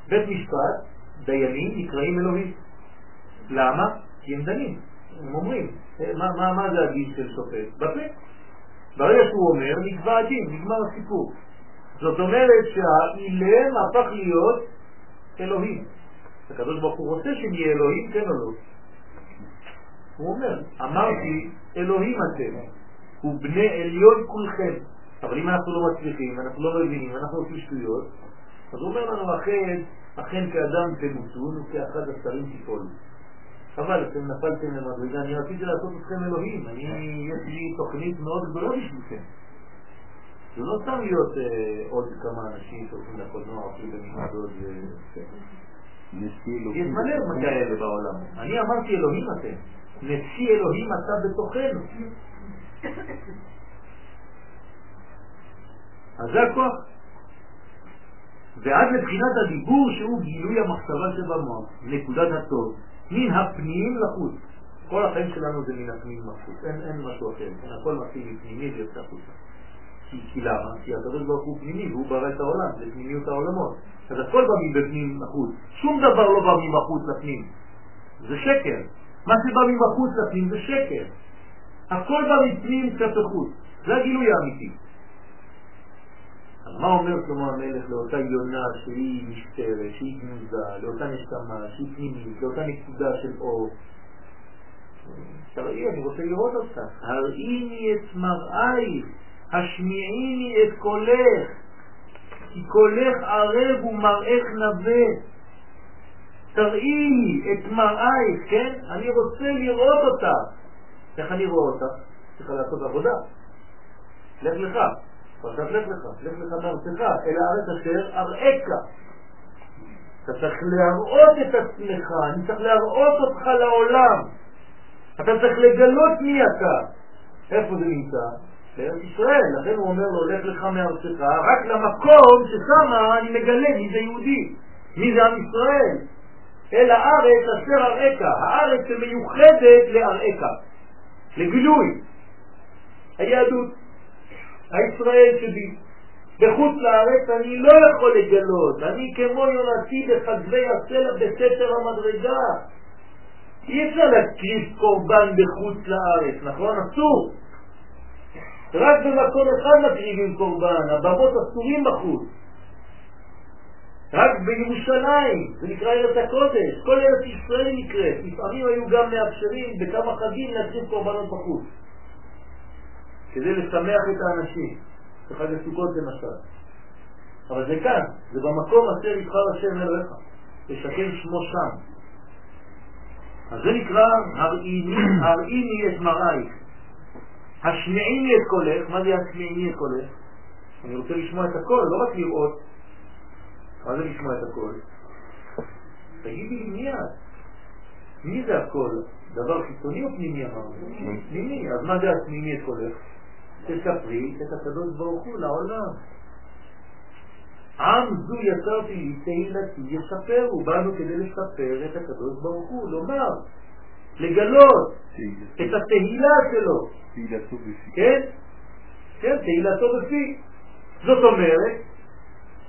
בית משפט, דיינים נקראים אלוהים. למה? כי הם דנים. הם אומרים, מה, מה, מה זה הדין של שופט? בפה. ברגע שהוא אומר, נקבע הדין, נגמר הסיפור. זאת אומרת שהאילם הפך להיות אלוהים. הקדוש ברוך הוא רוצה שנהיה אלוהים, כן או לא? הוא אומר, אמרתי, אלוהים אתם, ובני עליון כולכם. אבל אם אנחנו לא מצליחים, אנחנו לא מבינים, אנחנו עושים שטויות, אז הוא אומר לנו, אכן, אכן כאדם תמותון וכאחד השרים תיפולו. חבל, אתם נפלתם למדרגה, אני רציתי לעשות אתכם אלוהים, אני, יש לי תוכנית מאוד גדולה בשבילכם. זה לא סתם להיות אה, עוד כמה אנשים שהולכים לקולנוע, אפילו במסעדות ו... יש מלא כאלה בעולם. אני אמרתי אלוהים אתם. נשיא אלוהים אתה בתוכנו. אז זה הכוח. ועד לבחינת הדיבור שהוא גילוי המחשבה שבמוח, נקודת הטוב, מן הפנים לחוץ. כל החיים שלנו זה מן הפנים מחוץ, אין, אין משהו אחר, הכל מתחיל מפנימי ויוצא החוצה. כי, כי למה? כי הקדוש ברוך הוא פנימי והוא ברא את העולם, זה פנימיות העולמות. אז הכל בא מבפנים מחוץ, שום דבר לא בא מבחוץ לפנים, זה שקר. מה שבא מבחוץ לפנים זה שקר. הכל בא מפנים כלפי חוץ, זה הגילוי האמיתי. אז מה אומר שלמה המלך לאותה יונה שהיא משטרת, שהיא גנוזה, לאותה נשמה, שהיא פנימית, לאותה נקודה של אור? תראי, אני רוצה לראות אותך. הראיני את מראייך, השמיעיני את קולך, כי קולך ערב ומראך נווה. תראי לי את מראייך, כן? אני רוצה לראות אותה. איך אני רואה אותה? צריכה לעשות עבודה. לך לך. פרשת לך לך, לך לך מארצך, אל הארץ אשר אראך. אתה צריך להראות את עצמך, אני צריך להראות אותך לעולם. אתה צריך לגלות מי אתה. איפה זה נמצא? בארץ ישראל, לכן הוא אומר לו, לך לך מארצך, רק למקום ששם אני מגלה מי זה יהודי, מי זה עם ישראל. אל הארץ אשר אראך, הארץ שמיוחדת לאראך, לגילוי. היהדות. הישראל שבי. בחוץ לארץ אני לא יכול לגלות, אני כמו יונתי בחגבי הסלע בסתר המדרגה. אי אפשר להקריב קורבן בחוץ לארץ, נכון? אסור. רק במקום אחד מקריבים קורבן, הבמות אסורים בחוץ. רק בירושלים, זה נקרא ארץ הקודש, כל ארץ ישראל נקראת. לפעמים היו גם מאפשרים בכמה חגים להקריב קורבנות בחוץ. כדי לשמח את האנשים, בחג הסוכות למשל. אבל זה כאן, זה במקום אשר יבחר השם אלוהיך, לשכן שמו שם. אז זה נקרא הראיני את מראייך. השמעיני את קולך, מה זה השמעיני את קולך? אני רוצה לשמוע את הכל, לא רק לראות. מה זה לשמוע את הכל? תגידי לי מיד. מי זה הכל? דבר חיצוני או פנימי אמרנו? פנימי. אז מה זה השמעיני את קולך? תספרי את הקדוש ברוך הוא לעולם. עם זו יצרתי תהילתי יספרו, באנו כדי לספר את הקדוש ברוך הוא, לומר, לגלות את התהילה שלו. תהילתו בפי. כן? כן, תהילתו בפי. זאת אומרת,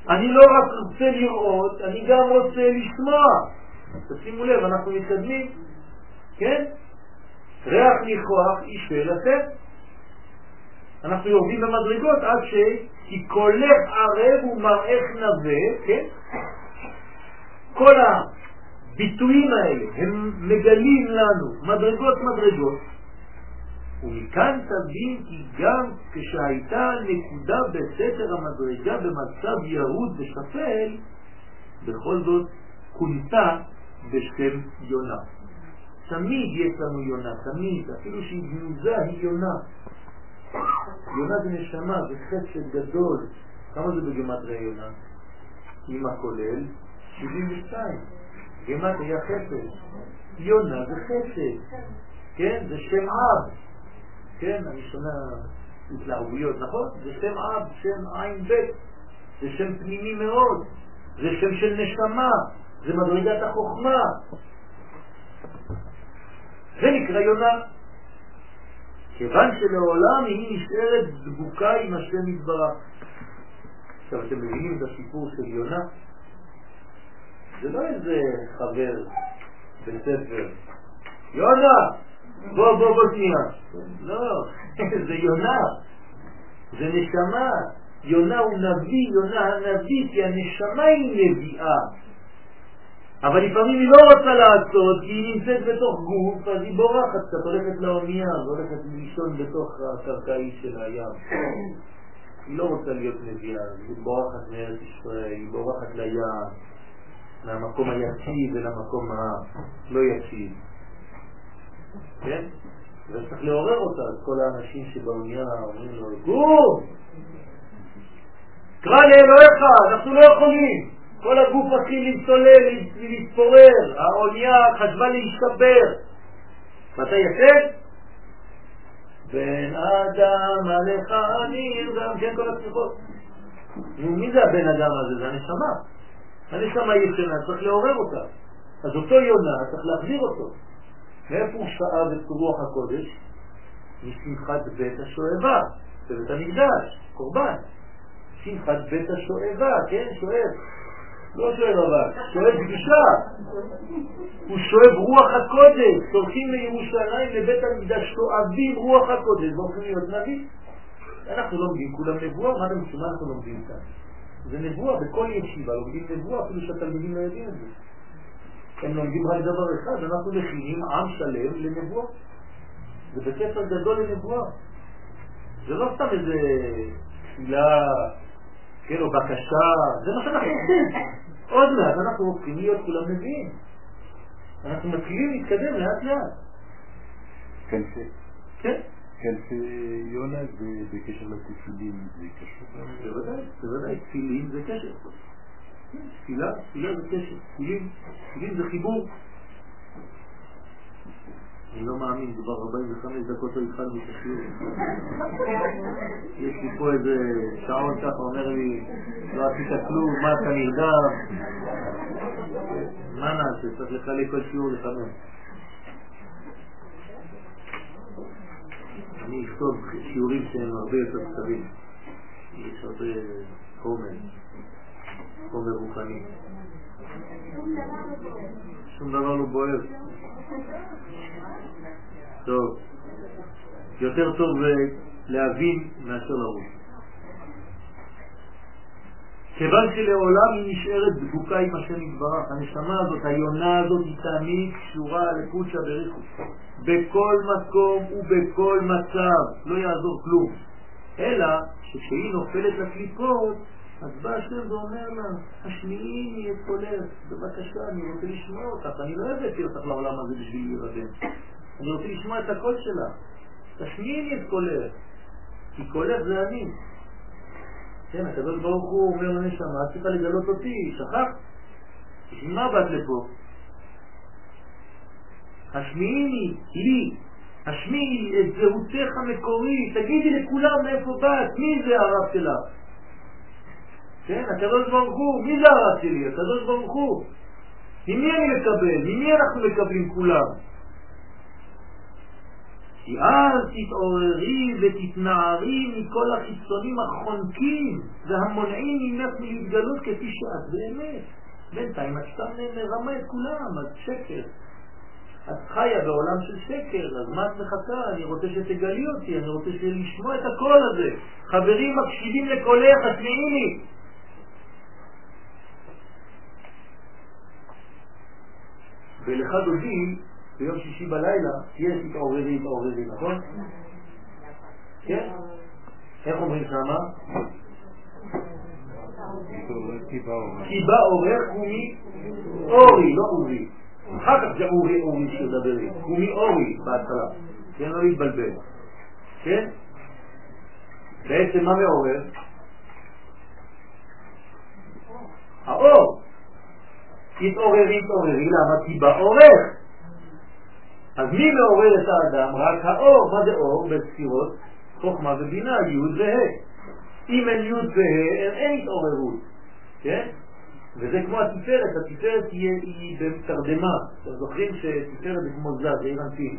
אני לא רק רוצה לראות, אני גם רוצה לשמוע. תשימו לב, אנחנו מתקדמים, כן? ריח ניחוח אישה לתת. אנחנו יורדים במדרגות עד ש... כי קולך ערב ומראך נווה, כן? כל הביטויים האלה הם מגלים לנו מדרגות מדרגות ומכאן תבין כי גם כשהייתה נקודה בסתר המדרגה במצב ירוד ושפל, בכל זאת כונתה בשם יונה. תמיד יש לנו יונה, תמיד, אפילו שהיא גנוזה היא יונה. יונה זה נשמה, זה חסד גדול. כמה זה בגמטריה יונה? עם הכולל 72. גמטריה חסד. יונה זה חסד. כן? זה שם אב. כן? אני שומע התלהבויות, נכון? זה שם אב, שם עין בית. זה שם פנימי מאוד. זה שם של נשמה. זה מדרגת החוכמה. זה נקרא יונה. כיוון שלעולם היא נשארת דבוקה עם השם יתברך. עכשיו אתם מבינים את הסיפור של יונה? זה לא איזה חבר בספר. יונה! בוא בוא בוא שנייה. לא, זה יונה. זה נשמה. יונה הוא נביא, יונה הנביא, כי הנשמה היא נביאה. אבל לפעמים היא לא רוצה לעשות, כי היא נמצאת בתוך גוף, אז היא בורחת קצת, הולכת לאונייה, והולכת לישון בתוך הקרקעית של הים. היא לא רוצה להיות נביאה, היא בורחת מארץ ישראל, היא בורחת לים, מהמקום היציב ולמקום הלא יציב. כן? וצריך לעורר אותה, את כל האנשים שבאונייה אומרים לו, גור! קרא לאלוהיך, אנחנו לא יכולים. כל הגוף מתחיל להצטולל, להתפורר, האונייה חשבה להשתבר. מתי יצא? בן אדם עליך גם כן כל השיחות. נו, מי זה הבן אדם הזה? זה הנשמה. הנשמה ישנה, צריך לעורר אותה. אז אותו יונה צריך להחזיר אותו. מאיפה הוא שאב את רוח הקודש? משמחת בית השואבה, בבית המקדש, קורבן. שמחת בית השואבה, כן, שואב. לא שואב אבל, שואב קדושה. הוא שואב רוח הקודש. שולחים לירושלים לבית המקדש, שואבים רוח הקודש, והולכים להיות נביא. אנחנו לומדים כולם נבואה, מה אתם אנחנו לומדים כאן? זה נבואה, בכל ישיבה לומדים נבואה, אפילו שהתלמידים לא יודעים את זה. הם לומדים רק דבר אחד, אנחנו מכינים עם שלם לנבואה. זה בית ספר גדול לנבואה. זה לא סתם איזה תפילה, כן, או בקשה, זה מה שאנחנו עושים. עוד מעט אנחנו הופכים להיות כולם נביאים. אנחנו מתחילים להתקדם לאט לאט. כן, כן. כן, יונה בקשר לתפילים זה קשור? בוודאי, בוודאי, תפילים זה קשר. תפילה, תפילה זה קשר. תפילים, תפילים זה חיבור. אני לא מאמין, כבר 45 דקות לא התחלנו את השיעור. יש לי פה איזה שעון ככה, אומר לי, לא עשית כלום, מה אתה נרדם? מה נעשה? צריך לחלק כל שיעור לחמש. אני אכתוב שיעורים שהם הרבה יותר קצרים. יש הרבה חומר, חומר רוחני. שום דבר לא בוער. טוב, יותר טוב להבין מאשר לרוץ. כיוון שלעולם היא נשארת דבוקה עם השם יתברך, הנשמה הזאת, היונה הזאת, היא תמיד קשורה לקודשא בריחו. בכל מקום ובכל מצב, לא יעזור כלום. אלא שכשהיא נופלת לקליפות, אז בא השם ואומר לה, השמיעיני את קולך, בבקשה, אני רוצה לשמוע אותך, אני לא הבאתי אותך לעולם הזה בשביל להירדם. אני רוצה לשמוע את הקול שלך. תשמיעיני את קולך, כי קולך זה אני. כן, הקדוש ברוך הוא אומר לנשמה, צריך לגלות אותי, שכח? בשביל מה באת לפה? השמיעיני, לי, השמיעי את זהותך המקורית, תגידי לכולם מאיפה באת, מי זה הרב שלך? כן, הקדוש ברוך הוא, מי זה הרב שלי? הקדוש ברוך הוא. ממי אני מקבל? ממי אנחנו מקבלים כולם? כי אז תתעוררי ותתנערי מכל החיצונים החונקים והמונעים ממך מלהתגלות כפי שאת באמת. בינתיים את סתם מרמה את כולם, את שקר. את חיה בעולם של שקר, אז מה את מחכה? אני רוצה שתגלי אותי, אני רוצה לשמוע את הקול הזה. חברים מקשיבים לקולך, תשמעי לי. ולך דודי, ביום שישי בלילה, יש התעוררי, התעוררי, נכון? כן? איך אומרים שמה? כי בא עורך הוא מאורי, לא אורי. אחר כך זה אורי אורי שידבר לי. הוא מאורי בהתחלה. כן, לא להתבלבל. כן? בעצם מה מעורר? האור. תתעוררי, תתעוררי, למה? כי בעורך. אז מי מעורר את האדם? רק האור. מה זה אור? בספירות חוכמה ובינה, י' וה'. אם אין י' וה', אין התעוררות. כן? וזה כמו התפארת, התפארת היא, בתרדמה. אתם זוכרים שתפארת זה כמו זז, זה אנפין.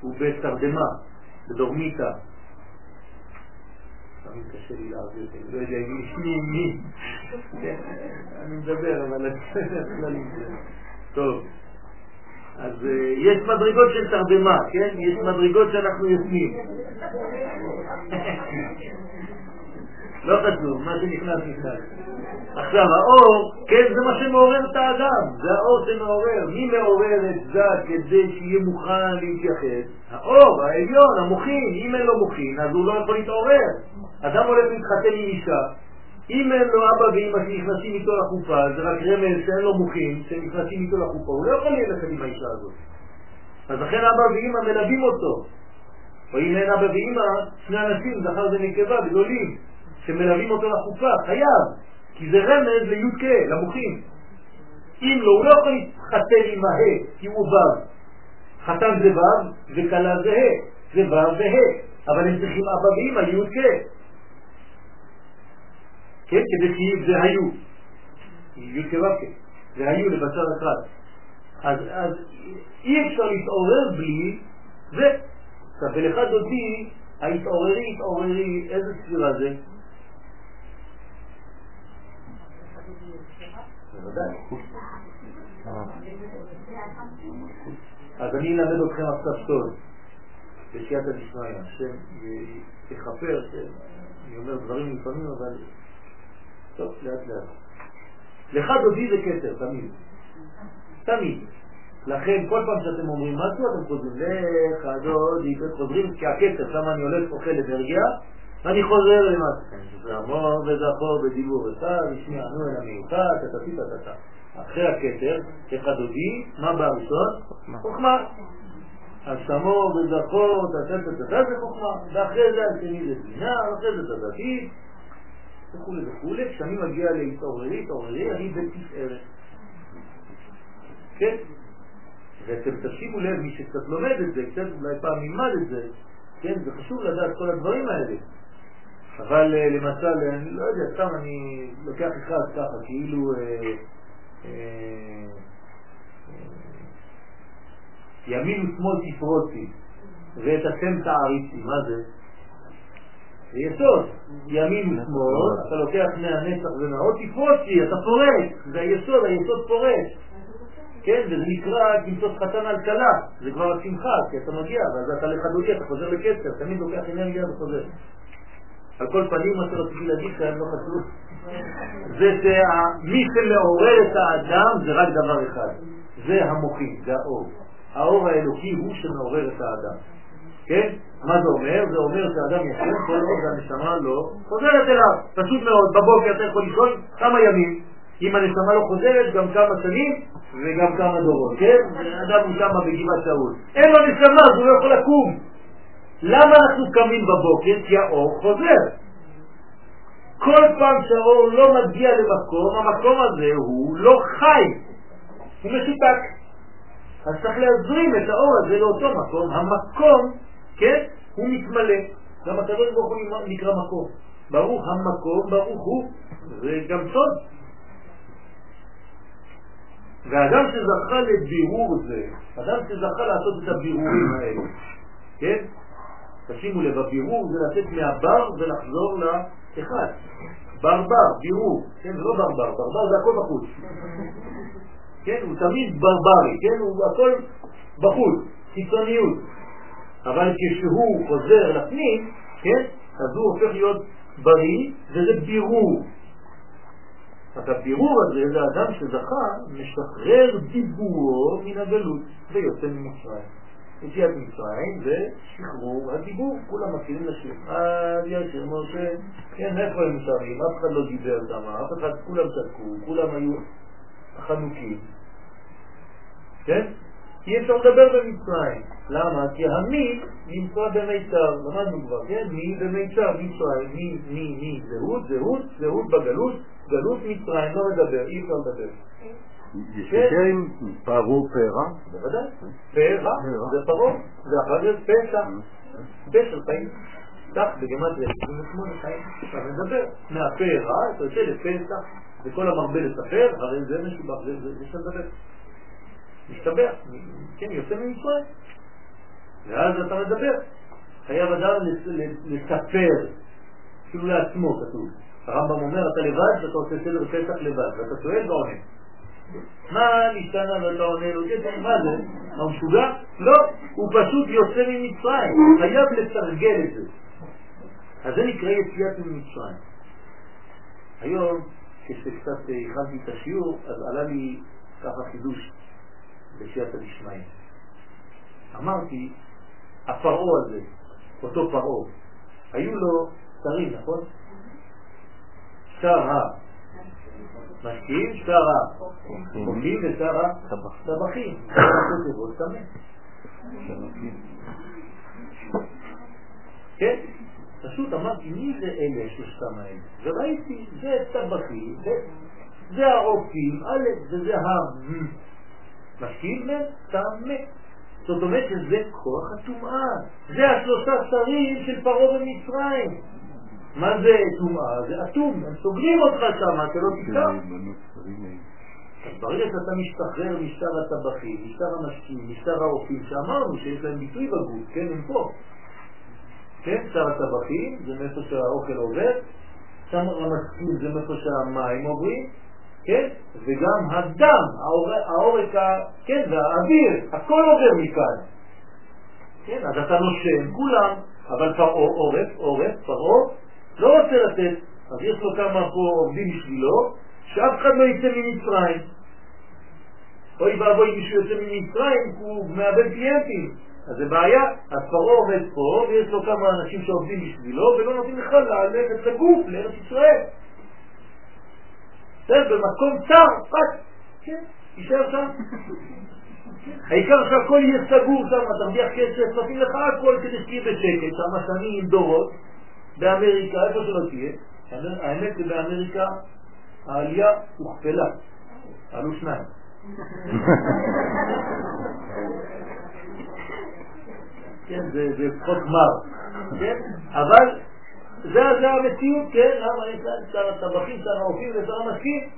הוא בתרדמה, בדורמיטה. תמיד קשה לי להעביר, אני לא יודע מי מי. כן, אני מדבר, אבל טוב. אז אה, יש מדרגות של תרדמה, כן? יש מדרגות שאנחנו יושמים. לא חשוב, מה שנכנס נכנס. עכשיו, האור, כן, זה מה שמעורר את האדם, זה האור שמעורר. מי מעורר את זה כדי שיהיה מוכן להתייחס? האור, העליון, המוכין. אם אין לו מוכין, אז הוא לא יכול להתעורר. אדם הולך להתחתן עם אישה, אם אין לו אבא ואמא שנכנסים איתו לחופה, זה רק רמז שאין לו מוכין, שנכנסים איתו לחופה, הוא לא יכול ללכת עם האישה הזאת. אז לכן אבא ואמא מלווים אותו. או אם אין אבא ואמא, שני אנשים, זכר ונקבה, גדולים, שמלווים אותו לחופה, חייב, כי זה רמז לי"ק, למוחים. אם לא, הוא לא יכול להתחתן עם הה, כי הוא ו'. חתן זה ו' וכלה זה ה', זה ו' וה', אבל הם צריכים אבא ואמא, י"ק. כן, כדי שיהיה זה היו. י' כו' זה היו לבשר אחד. אז, אז אי אפשר להתעורר בלי זה. עכשיו, ולך דודי, ההתעוררי, התעוררי, איזה ספירה זה? אז אני אלמד אתכם עכשיו סוד, בסייעתא דשמיא, השם יכפר, אני אומר דברים לפעמים, אבל טוב, לאט לאט. לך דודי זה כתר, תמיד. תמיד. לכן כל פעם שאתם אומרים משהו אתם חוזרים לך דודי, חוזרים כי הכתר, שם אני הולך אוכל אנרגיה, ואני חוזר למטה. זה אמור וזכור בדיבור אחד, ישמענו אל המיוחד, תתתי תתתה. אחרי הכתר, לך דודי, מה בא ראשון? חוכמה. אז שמור וזכור, תתתה זה חוכמה, ואחרי זה השני זה בינה, ואחרי זה תתתי, וכו' וכו'. כשאני מגיע להתעוררי, התעוררי, אני בתפארת. כן? ואתם תשימו לב, מי שקצת לומד את זה, קצת אולי פעם נלמד את זה, כן? זה חשוב לדעת כל הדברים האלה. אבל אה, למשל, אני לא יודע, סתם אני לוקח אחד ככה, כאילו אה, אה, אה, ימין ושמאל תפרוצי, ואת השם תעריצי, מה זה? זה יסוד, ימין ושמאל, אתה לוקח מהנצח ומהאות, תפרוצי, אתה פורץ, זה היסוד, היסוד פורץ. כן, וזה נקרא למצוא חתן על כלה, זה כבר השמחה, כי אתה מגיע, ואז אתה לחדודי, אתה חוזר לקצר, תמיד לוקח אנרגיה וחוזר. על כל פנים, מה שרציתי להגיד כאן לא חשוב, זה שמי שמעורר את האדם זה רק דבר אחד, זה המוחים, זה האור. האור האלוקי הוא שמעורר את האדם. כן? מה זה אומר? זה אומר שהאדם ישן כל עוד הנשמה לא חוזרת אליו. פשוט מאוד, בבוקר אתה יכול לישון כמה ימים, אם הנשמה לא חוזרת גם כמה שנים וגם כמה דורות, כן? האדם הוא שם בגבעת שאול. אין לו נשמה, אז הוא לא יכול לקום. למה אנחנו קמים בבוקר? כי האור חוזר. כל פעם שהאור לא מגיע למקום, המקום הזה הוא לא חי, הוא משותק. אז צריך להזרים את האור הזה לאותו מקום. המקום, כן, הוא מתמלא. גם הקדוש ברוך הוא נקרא מקום. ברוך המקום, ברוך הוא, זה גם סוד. ואדם שזכה לבירור זה, אדם שזכה לעשות את הבירורים האלה, כן? תשימו לב, הבירור זה לצאת מהבר ולחזור לאחד. ברבר, בירור, כן? זה לא ברבר, ברבר זה הכל בחוץ. כן? הוא תמיד ברברי, כן? הוא הכל בחוץ, חיצוניות. אבל כשהוא חוזר לפנים, כן? אז הוא הופך להיות בריא, וזה בירור. אז הבירור הזה זה אדם שזכה משחרר דיבורו מן הגלות ויוצא ממצרים. יציאת מצרים ושחרור הדיבור, כולם מכירים לשיר. עד ישיר משה, כן, איפה הם שרים? אף אחד לא דיבר שם, אף אחד, כולם צדקו, כולם היו חנוקים. כן? אי אפשר לדבר במצרים. למה? כי המי נמצא במיצר, למדנו כבר, כן? מי במיצר, מצרים, מי, מי, מי, זהות, זהות, זהות בגלות, גלות מצרים, לא מדבר, אי אפשר לדבר. יש יותר עם פרו פרה? בוודאי. פרה זה פרו, ואחר כך פשע. פשע חיים. כך בגמטריה 28 חיים. עכשיו נדבר. מהפרה אתה יוצא לפסח, וכל המרבה לספר, הרי זה משובח, זה אפשר לדבר. משתבח, כן, יוצא ממצרים. ואז אתה מדבר. חייב אדם לספר, אפילו לעצמו כתוב. הרמב"ם אומר, אתה לבד ואתה עושה סדר פסח לבד, ואתה שואל ועונה. מה נשתנה ואתה עונה לו? כן, מה זה? מה הוא משוגע? לא, הוא פשוט יוצא ממצרים, הוא חייב לתרגל את זה. אז זה נקרא יציאת ממצרים. היום, כשקצת הכנתי את השיעור, אז עלה לי ככה חידוש בסייעתא דשמיא. אמרתי, הפרעה הזה, אותו פרעה, היו לו שרים, נכון? שר המשקיעים, שר החוקים ושר הטבחים. כן, פשוט אמרתי, מי זה אלה שלושתם האלה? וראיתי, זה טבחים, זה הרופאים, א', וזה המשקיעים וטמא. זאת אומרת שזה כוח הטומאה. זה השלושה שרים של פרעה במצרים. מה זה טומאה? זה אטום, הם סוגרים אותך שם, אתה לא תפתח. אז ברגע שאתה משתחרר משטר הטבחים, משטר המשקים, משטר האופים, שאמרנו שיש להם ביטוי בגוף, כן, הם פה. כן, שר הטבחים זה מאיפה שהאוכל עובר, שם המשקים זה מאיפה שהמים עוברים, כן, וגם הדם, העורק, כן, והאוויר, הכל עובר מכאן. כן, אז אתה נושם, כולם, אבל פרעה עורף, עורף, פרעה לא רוצה לתת, אז יש לו כמה פה עובדים בשבילו, שאף אחד לא יצא ממצרים. אוי ואבוי מישהו יוצא ממצרים, הוא מאבד קליינטים. אז זה בעיה, אז פרעה עומד פה, ויש לו כמה אנשים שעובדים בשבילו, ולא נותנים לך ללכת לגוף, לארץ ישראל. במקום צר, פק, כן, יישאר שם. העיקר שהכל יהיה סגור שם, תרוויח כסף, נותנים לך הכל כדי שתהיה בשקט, שם שנים עם דורות, באמריקה, איפה שלא תהיה. האמת שבאמריקה העלייה הוכפלה, עלו שניים. כן, זה, זה פחות מר, כן? אבל זה, זה המציאות, כן? למה יש שר הטבחים, שר האופים ושר המשקים?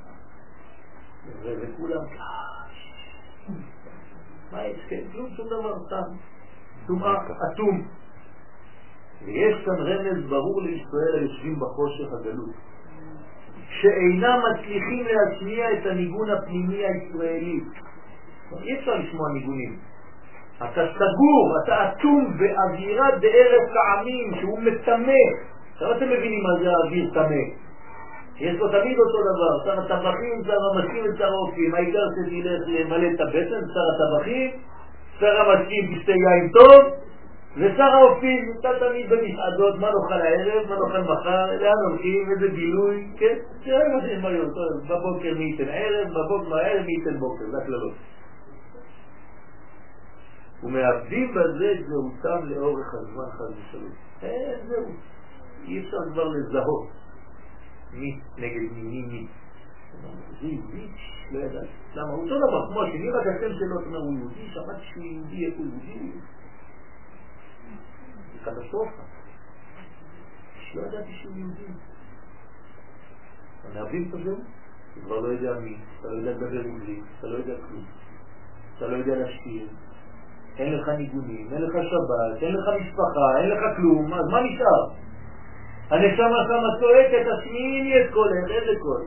וכולם, מה יש כן? כלום, שום דבר, סתם. טומאה, אטום. ויש כאן רמז ברור לישראל היושבים בחושך הגלות. שאינם מצליחים להשמיע את הניגון הפנימי הישראלי. אי אפשר לשמוע ניגונים. אתה סגור, אתה אטום באווירה דארץ העמים שהוא מטמא. עכשיו אתם מבינים מה זה האוויר טמא. יש לו תמיד אותו דבר, שר הטבחים, שר המשקים ושר האופים. העיקר שתלך למלא את הבטן, שר הטבחים, שר המשקים תשתה יין טוב, ושר האופים, אתה תמיד במסעדות, מה נאכל הערב, מה נאכל מחר, לאן הולכים, איזה גילוי, כן? זה מה יותר, בבוקר מי ייתן ערב, בבוקר הערב מי ייתן בוקר, זה הכללות. ומאבדים בזה את זהותם לאורך הזמן חד ושלום. אה, זהו. אי אפשר כבר לזהות מי נגד מי, מי מי. זה יהודי? לא ידעתי. למה? אותו דבר, כמו השני, רק השם שלו, זאת אומרת, הוא יהודי, שמעתי שהוא יהודי, איפה הוא יהודי? קטסטרופה. לא ידעתי שהוא יהודי. המערבים את זה, הוא כבר לא יודע מי, אתה לא יודע לדבר אנגלית, אתה לא יודע כלום. אתה לא יודע להשקיע, אין לך ניגונים, אין לך שבת, אין לך משפחה, אין לך כלום, אז מה נשאר? הנשמה שמה צועקת, תשמיעי את קולך, איזה קול?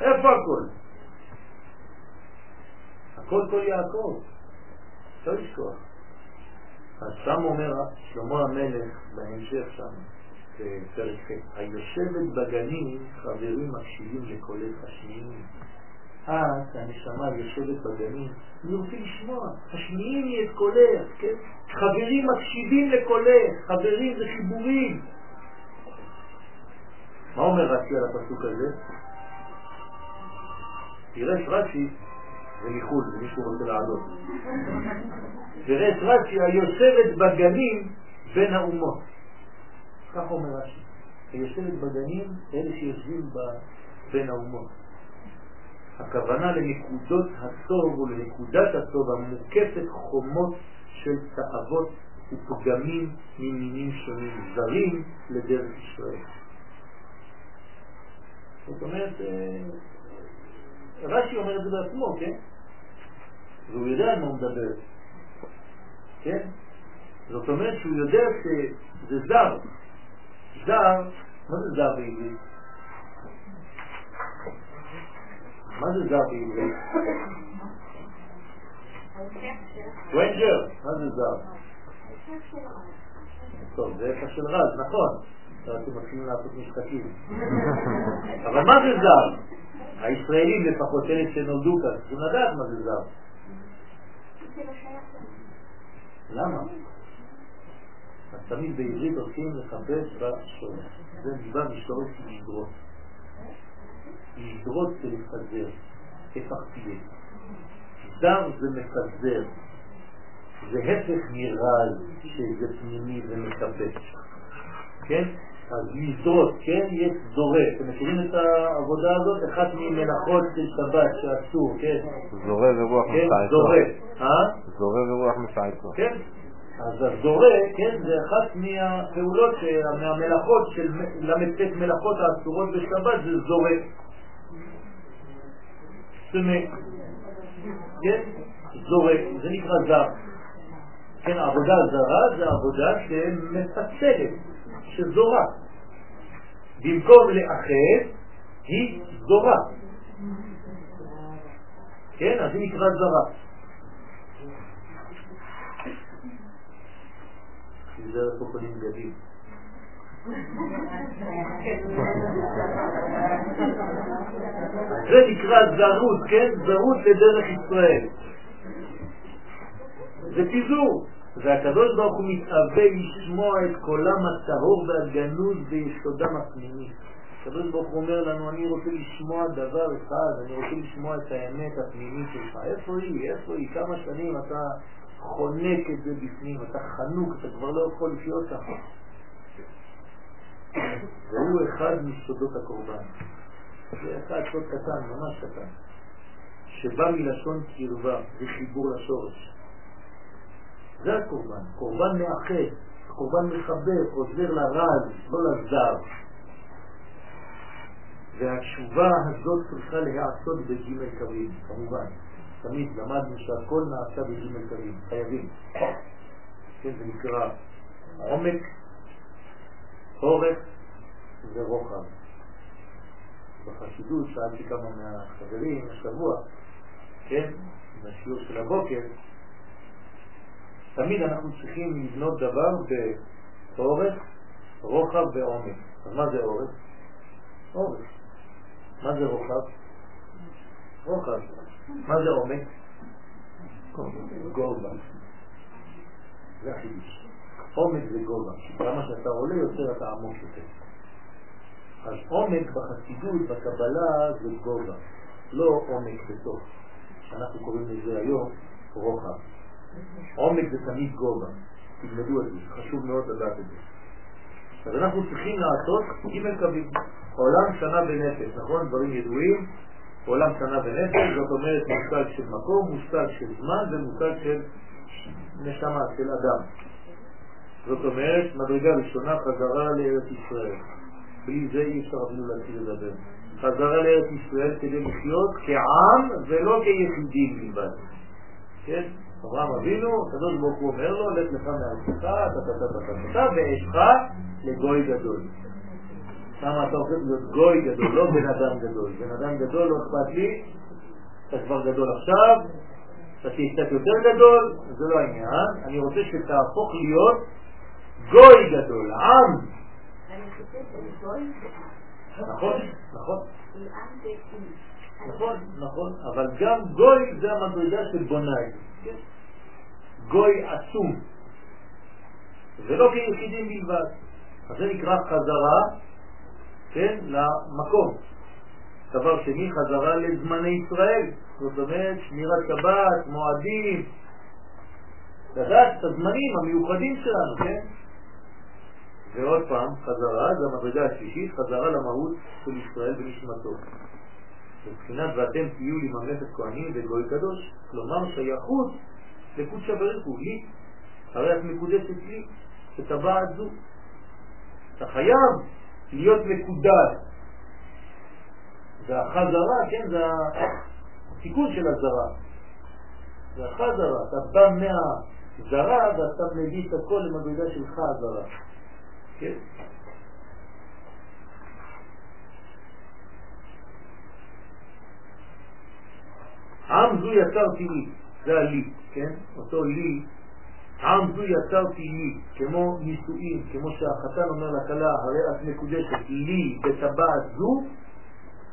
איפה הקול? הקול קול יעקב, לא לשכוח. אז שם אומר שלמה המלך בהמשך שם, בפרק ח', היושבת בגנים חברים מקשיבים לקולך השמיעיני. את, הנשמה יושבת בגנים, אני רוצה לשמוע, השמיעים לי את קולך, כן? חברים מקשיבים לקולך, חברים זה חיבורים. מה אומר רש"י על הפסוק הזה? תראה רש"י, זה מחו"ל, זה מישהו רוצה לעלות. תראה את רש"י היושבת בגנים בין האומות. כך אומר רש"י. היושבת בגנים, אלה שיושבים בין האומות. הכוונה לנקודות הטוב ולנקודת הטוב המוקפת חומות של תאוות ופגמים ממינים שונים, זרים לדרך ישראל. זאת אומרת, אה, רש"י אומר את זה בעצמו, כן? והוא יודע על מה הוא מדבר, כן? זאת אומרת שהוא יודע שזה זר. זר, מה זה זר בעברית? מה זה זר בעברית? stranger, מה זה זר? טוב, זה היפוך של רז, נכון. אתם מתחילים לעשות משחקים. אבל מה זה זר? הישראלים לפחות, אלה שנולדו כאן, צריכים לדעת מה זה זר. למה? אז תמיד בעברית הולכים לכבד בשורש. זה נקבע משורש לשדרות. לשדרות זה לפזר, תהיה. זר זה מפזר. זה הפך מרז שזה פנימי ומקבץ. כן? אז לזרות, כן? יש זורה. אתם מכירים את העבודה הזאת? אחת ממלאכות של שבת שאסור, כן? זורה ורוח כן, מסעתו. זורה. אה? זורה ורוח מסעתו. כן? אז הזורה, כן, זה אחת מהפעולות, מהמלאכות של ל"ט מלאכות האסורות בשבת, זה זורה. סמא, כן? זורק, זה נקרא זר. כן, עבודה זרה זה עבודה שמפצלת, שזורה. במקום לאחד, היא זורה. כן, אז היא נקרא זרה. זה פה קונים בגדים. זה נקרא זרות, כן? זרות לדרך ישראל. זה פיזור. והקדוש ברוך הוא מתאווה לשמוע את קולם הטהור והגנוז ביסודם הפנימי. הקדוש ברוך הוא אומר לנו, אני רוצה לשמוע דבר אחד, אני רוצה לשמוע את האמת הפנימית שלך. איפה היא? איפה היא? כמה שנים אתה חונק את זה בפנים, אתה חנוק, אתה כבר לא יכול לחיות ככה. והוא אחד מסודות הקורבן. זה אחד סוד קטן, ממש קטן, שבא מלשון קרבה, זה חיבור לשורש. זה הקורבן, קורבן מאחד, קורבן מחבר, עוזר לרז, לא לזר. והתשובה הזאת צריכה להיעשות בג' קווים, כמובן. תמיד למדנו שהכל נעשה בג' קווים, חייבים. כן, זה נקרא עומק, אורך ורוחב. בחסידות שאלתי כמה מהחברים השבוע, כן, בשיעור של הבוקר, תמיד אנחנו צריכים לבנות דבר באורך, רוחב ועומק. אז מה זה אורך? אורך. מה זה רוחב? רוחב. מה זה עומק? גובה. זה החידוש. עומק זה גובה. כמה שאתה עולה יותר אתה עמוק יותר. אז עומק בחסידות, בקבלה, זה גובה. לא עומק בתוך, שאנחנו קוראים לזה היום רוחב. עומק זה תמיד גובה. תלמדו את זה, חשוב מאוד לדעת את זה. אז אנחנו צריכים לעשות ג' קווים. עולם שנה בנפש, נכון? דברים ידועים. עולם שנה בנפש, זאת אומרת מושג של מקום, מושג של זמן ומושג של נשמה, של אדם. זאת אומרת, מדרגה ראשונה חזרה לארץ ישראל. בלי זה אי אפשר אפילו להתחיל לדבר. חזרה לארץ ישראל כדי לחיות כעם ולא כיחידים בלבד. כן? אברהם אבינו, הקדוש ברוך הוא אומר לו, לך לך מארצך, ואשך לגוי גדול. למה אתה הופך להיות גוי גדול, לא בן אדם גדול. בן אדם גדול לא אכפת לי, אתה כבר גדול עכשיו, אתה תהיה קצת יותר גדול, זה לא העניין. אני רוצה שתהפוך להיות גוי גדול, עם. נכון, נכון. נכון, נכון, אבל גם גוי זה המדרגה של בונאי. גוי עצום, ולא כיחידים בלבד. אז זה נקרא חזרה, כן, למקום. דבר שני, חזרה לזמני ישראל, זאת אומרת שמירת שבת, מועדים, לדעת את הזמנים המיוחדים שלנו, כן? ועוד פעם, חזרה, זה המדרגה השלישית, חזרה למהות של ישראל ונשמתו. מבחינת ואתם תהיו לי ממלכת כהנים וגוי קדוש, כלומר שייכות לקודשא בריך הוא לי, הרי את מקודשת לי, שטבעת זו. אתה חייב להיות מקודש. והחזרה, כן, זה התיקון של הזרה. זה החזרה, אתה בא מהזרה ואתה מביא את הכל למדרגה שלך הזרה. כן? עם זו יצרתי לי, זה הלי, כן? אותו לי, עם זו יצרתי לי, כמו נישואים, כמו שהחתן אומר לכלה, הרי את מקודשת לי בטבעת זו,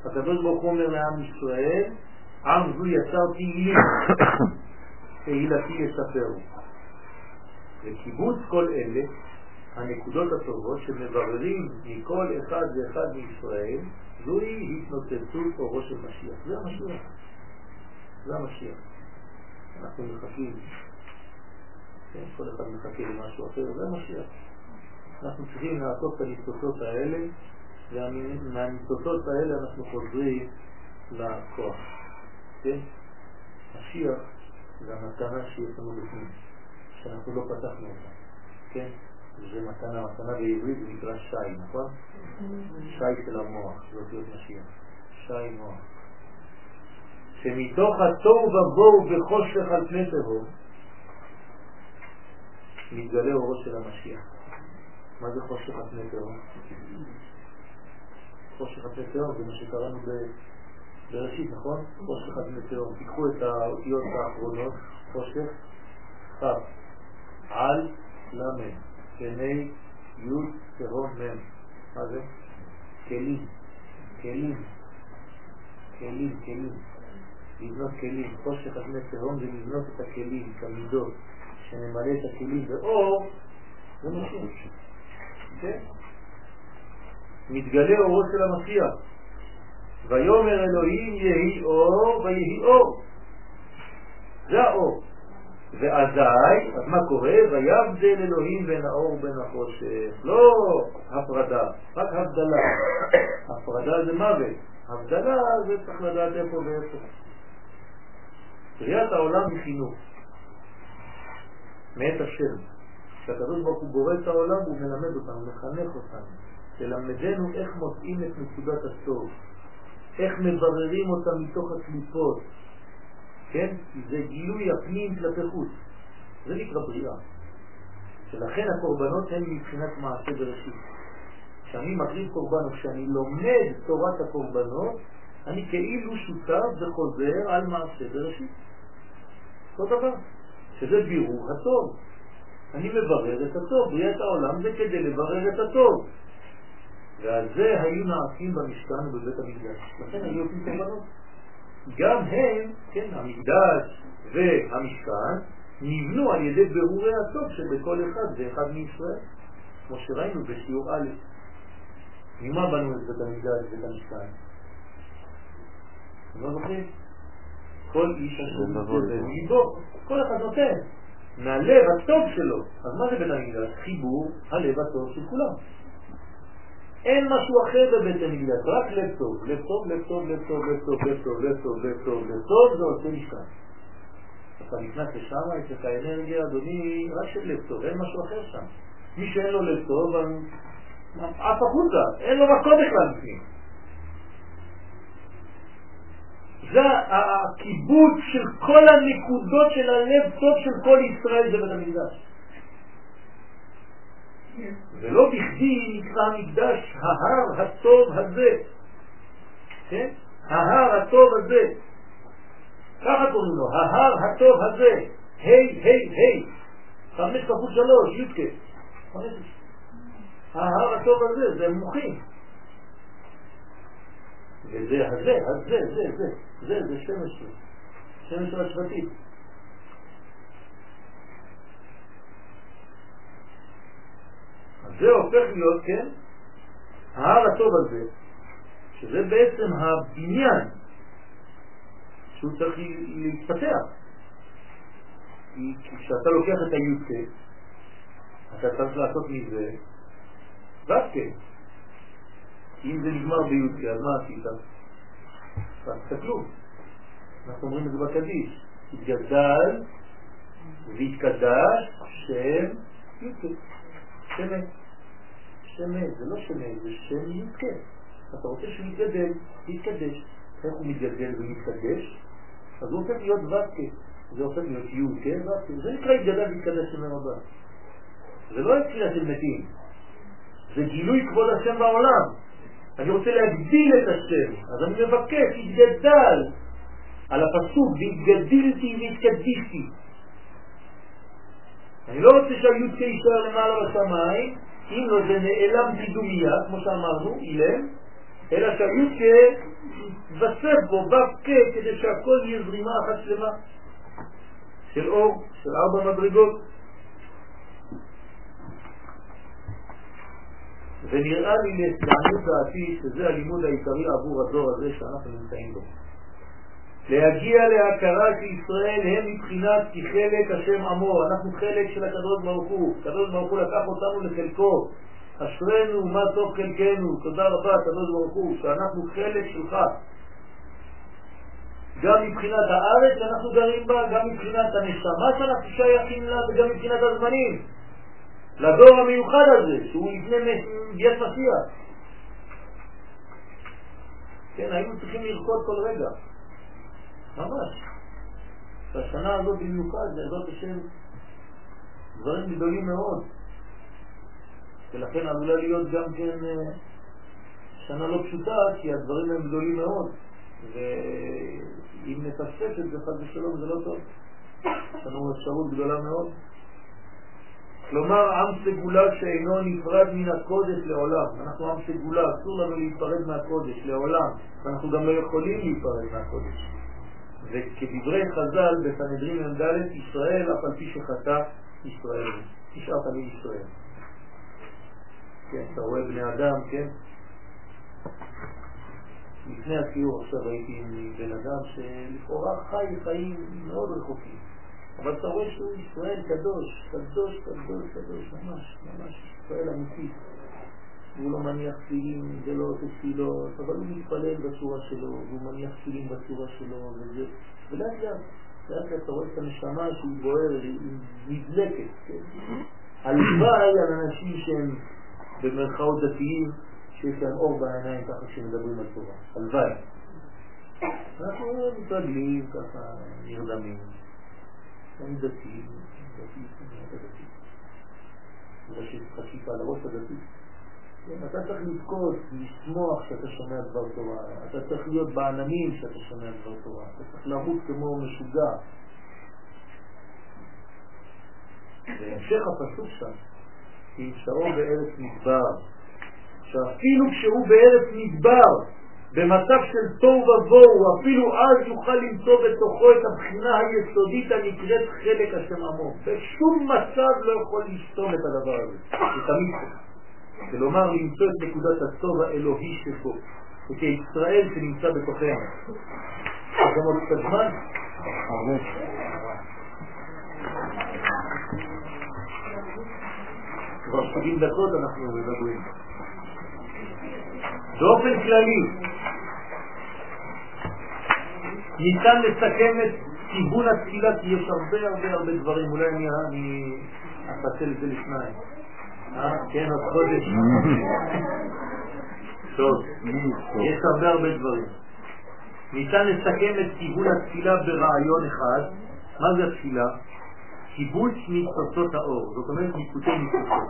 הקדוש ברוך הוא אומר לעם ישראל, עם זו יצרתי לי, תהילתי יספרו. וקיבוץ כל אלה, הנקודות הטובות שמבררים מכל אחד ואחד מישראל, זוהי התנוצצות אורו של משיח. זה המשיח. זה המשיח. אנחנו מחכים, כן, כל אחד מחכה למשהו אחר, זה המשיח. אנחנו צריכים לעשות את הניצוצות האלה, ומהניצוצות האלה אנחנו חוזרים לכוח. כן? משיח זה המתנה שיש לנו בפנים, שאנחנו לא פתחנו אותה. כן? זה מתנה, מתנה בעברית זה נקרא שי, נכון? שי של המוח, זאת להיות משיח. שי מוח. שמתוך התוהו ובוהו בחושך על פני תהום מתגלה אורו של המשיח. מה זה חושך על פני תהום? חושך על פני תהום זה מה שקראנו בראשית, נכון? חושך על פני תהום. תיקחו את האותיות האחרונות, חושך, כ', על, למד, פני, י', תהום, מ'. מה זה? כלים, כלים, כלים, כלים. לבנות כלים, חושך על פני תהום זה לבנות את הכלים, את המידות, שנמלא את הכלים באור, זה משיח. כן? מתגלה אורו של המשיח. ויאמר אלוהים יהי אור ויהי אור. זה האור. ואזי, אז מה קורה? ויבדל אלוהים בין האור ובין החושך. לא הפרדה, רק הבדלה. הפרדה זה מוות. הבדלה זה צריך לדעת איפה ואיפה. בריאת העולם היא חינוך. מאת השם. כשהקדוש ברוך הוא בורא את העולם הוא מלמד אותנו, מחנך אותנו, ללמדנו איך מוצאים את נקודת הטוב, איך מבררים אותה מתוך הקליפות, כן? זה גילוי הפנים כלפי חוץ, זה נקרא בריאה. שלכן הקורבנות הן מבחינת מעשה בראשית. כשאני מקריב קורבן כשאני לומד תורת הקורבנות, אני כאילו שותף וחוזר על מעשה בראשית. אותו דבר. שזה בירור הטוב. אני מברר את הטוב, בריאת העולם זה כדי לברר את הטוב. ועל זה היו נעשים במשכן ובבית המקדש. לכן היו עושים קורבנות. גם הם, כן, המקדש והמשכן, נבנו על ידי ברורי הטוב שבכל אחד ואחד מישראל, כמו שראינו בשיעור א'. ממה בנו את בית המקדש ואת המשכן? לא זוכרים? כל איש אשר מתגודל מליבו, כל אחד נותן מהלב הטוב שלו. אז מה זה בית המקדש? חיבור הלב הטוב של כולם. אין משהו אחר בבית המקדש, רק לב טוב, לב טוב, לב טוב, לב טוב, לב טוב, לב טוב, לב טוב, לב טוב, לב טוב, זה עושה משכן. אתה נכנס לשם, יש לך אנרגיה, אדוני, רק של לב טוב, אין משהו אחר שם. מי שאין לו לב טוב, עף החוצה, אין לו מקום בכלל בפנים. זה הכיבוד של כל הנקודות של הלב טוב של כל ישראל זה בית המקדש. ולא בכדי נקרא המקדש ההר הטוב הזה. כן? ההר הטוב הזה. ככה קוראים לו, ההר הטוב הזה. היי, היי, היי. חמש כפול שלוש, יודקה. ההר הטוב הזה, זה מוחים. וזה הזה, הזה, זה, זה, זה, זה שמש, שמש של השבטים. זה הופך להיות, כן, ההר הטוב הזה, שזה בעצם הבניין שהוא צריך להתפתח. כי כשאתה לוקח את הי"ק, אתה צריך לעשות מזה ותק. אם זה נגמר בי"ק, אז מה עשית? כלום. אנחנו אומרים את זה בקדיש. התגדל והתקדש שם י"ק. שמן. שמן, זה לא שמן, זה שם י"ק. אתה רוצה שהוא יתגדל, יתקדש. איך הוא מתגדל ומתקדש? אז הוא הופך להיות ותק. זה הופך להיות י"ק ותק. זה נקרא התגדל והתקדש שם הבא. זה לא התחילה של מתים. זה גילוי כבוד השם בעולם. אני רוצה להגדיל את השם, אז אני מבקש, יתגדל על הפסוק, והתגדלתי והתקדישתי. אני לא רוצה שהי"ק יישאר למעלה בשמיים, אם לא זה נעלם קידומיה, כמו שאמרנו, אילם, אלא שהי"ק יתווסף בו, ב"ק, כדי שהכל יהיה זרימה אחת שלמה של אור, של ארבע מדרגות. ונראה לי לעניות דעתי שזה הלימוד העיקרי עבור הדור הזה שאנחנו נמצאים בו. להגיע להכרה שישראל הם מבחינת כחלק השם עמו, אנחנו חלק של הקדוש ברוך הוא, הקדוש ברוך הוא לקח אותנו לחלקו, אשרנו מה טוב חלקנו, תודה רבה הקדוש ברוך הוא, שאנחנו חלק שלך. גם מבחינת הארץ שאנחנו גרים בה, גם מבחינת הנשמה שאנחנו שייכים לה וגם מבחינת הזמנים. לדור המיוחד הזה, שהוא לפני ביאת משיח. כן, היינו צריכים לרקוד כל רגע. ממש. והשנה הזאת במיוחד, בעזרת השם, דברים גדולים מאוד. ולכן עלולה להיות גם כן אה, שנה לא פשוטה, כי הדברים הם גדולים מאוד. ואם נפספס את זה חד ושלום זה לא טוב. יש לנו אפשרות גדולה מאוד. כלומר, עם סגולה שאינו נפרד מן הקודש לעולם. אנחנו עם סגולה, אסור לנו להיפרד מהקודש לעולם, ואנחנו גם לא יכולים להיפרד מהקודש. וכדברי חז"ל בסנהדרין מ"ד, ישראל אף על פי שחטא ישראל. תשעה תמיד ישראל. כן, אתה רואה בני אדם, כן? לפני הסיור עכשיו הייתי עם בן אדם שלכאורה חי חיים מאוד רחוקים. אבל אתה רואה שהוא ישראל קדוש, קדוש, קדוש, קדוש, ממש, ממש ישראל אמיתי. הוא לא מניח תפילים ולא עושה תפילות, אבל הוא מתפלל בצורה שלו, והוא מניח תפילים בצורה שלו, וזה, ולאט לאט, לאט לאט אתה רואה את הנשמה שהיא בוערת, היא נדלקת, כן? הלוואי על אנשים שהם במרכאות דתיים, שיש להם אור בעיניים ככה כשמדברים על תורה, הלוואי. אנחנו מתרגלים ככה, נרדמים. אני דתי, דתי, דתי. יש חשיפה לראש הדתי. כן, אתה צריך לבכות, לשמוח שאתה שומע דבר תורה, אתה צריך להיות בעננים שאתה שומע דבר תורה, אתה צריך לרוץ כמו משוגע. והמשך הפסוק שם, כי שעור בארץ מדבר, שאפילו כשהוא בארץ מדבר, במצב של תוהו ובוהו, אפילו אז יוכל למצוא בתוכו את הבחינה היסודית הנקראת חלק השם עמו. בשום מצב לא יכול לסתום את הדבר הזה. זה תמיד. כלומר, למצוא את נקודת הטוב האלוהי שבו. וכישראל שנמצא בתוכנו. גם עוד קצת זמן? כבר 70 דקות אנחנו מדברים. באופן כללי, ניתן לסכם את כיוון התפילה, כי יש הרבה הרבה הרבה דברים, אולי אני אפצל את זה לשניים. אה? כן, עוד חודש. טוב, יש הרבה הרבה דברים. ניתן לסכם את כיוון התפילה ברעיון אחד. מה זה התפילה? קיבוץ ניצוצות האור, זאת אומרת ניקוטי ניצוצות.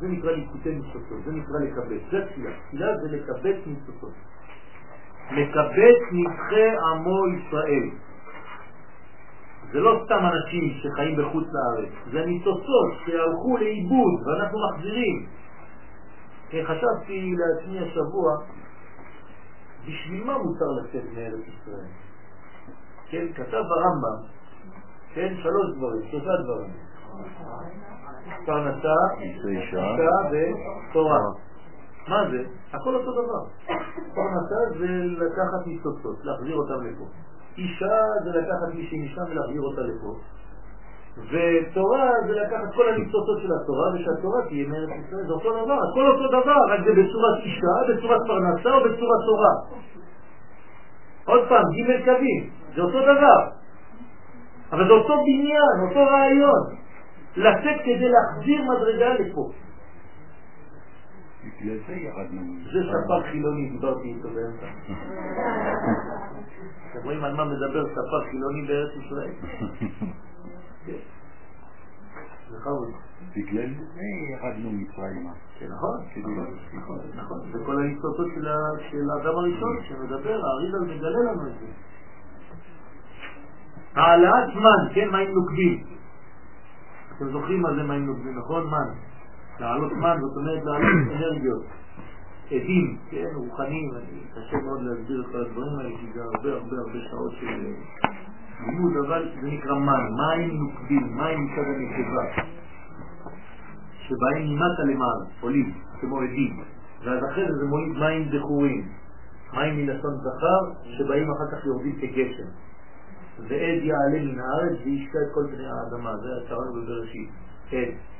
זה נקרא ניקוטי ניצוצות, זה נקרא לקבץ, זה תפילה. תפילה זה לקבץ ניצוצות. לקבץ נבחי עמו ישראל. זה לא סתם אנשים שחיים בחוץ לארץ, זה ניצוצות שהלכו לאיבוד ואנחנו מחזירים. כן, חשבתי לעצמי השבוע, בשביל מה מותר לצאת מארץ ישראל? כן, כתב הרמב"ם, כן, שלוש דברים, שלושה דברים. פרנסה, אישה ותורה. מה זה? הכל אותו דבר. פרנסה זה לקחת ניצוצות, להחזיר אותם לפה. אישה זה לקחת מישהי משם ולהחזיר אותה לפה. ותורה זה לקחת כל הניצוצות של התורה, ושהתורה תהיה מארץ ישראל, זה אותו דבר, הכל אותו דבר, רק זה בצורת אישה, בצורת פרנסה או בצורת תורה. עוד פעם, ג' קווים, זה אותו דבר. אבל זה אותו בניין, אותו רעיון. לצאת כדי להחזיר מדרגה לפה. זה ספר חילוני, דיברתי איתו באמצע. אתם רואים על מה מדבר ספר חילוני בארץ ישראל? בכבוד. בגלל זה ירדנו מצרימה. נכון, נכון, נכון. זה כל הניצוצות של האדם הראשון שמדבר, האריזל מגלה לנו את זה. העלאת מן, כן, מים נוקבים. אתם זוכרים מה זה מים נוקבים, נכון? מן. לעלות מן, זאת אומרת לעלות אנרגיות. עדים, כן, רוחניים, קשה מאוד להסביר את כל הדברים האלה, כי זה הרבה הרבה הרבה שעות של לימוד, אבל זה נקרא מים, מים נוקבים, מים מצד הנקבה, שבאים ממטה למעלה, עולים, כמו עדים, ואז אחרי זה זה מוליד מים דחורים, מים מלשון זכר, שבאים אחר כך יורדים כגשם. ועד יעלה מן הארץ וישקע את כל בני האדמה, זה הצהרנו בבראשית, עד.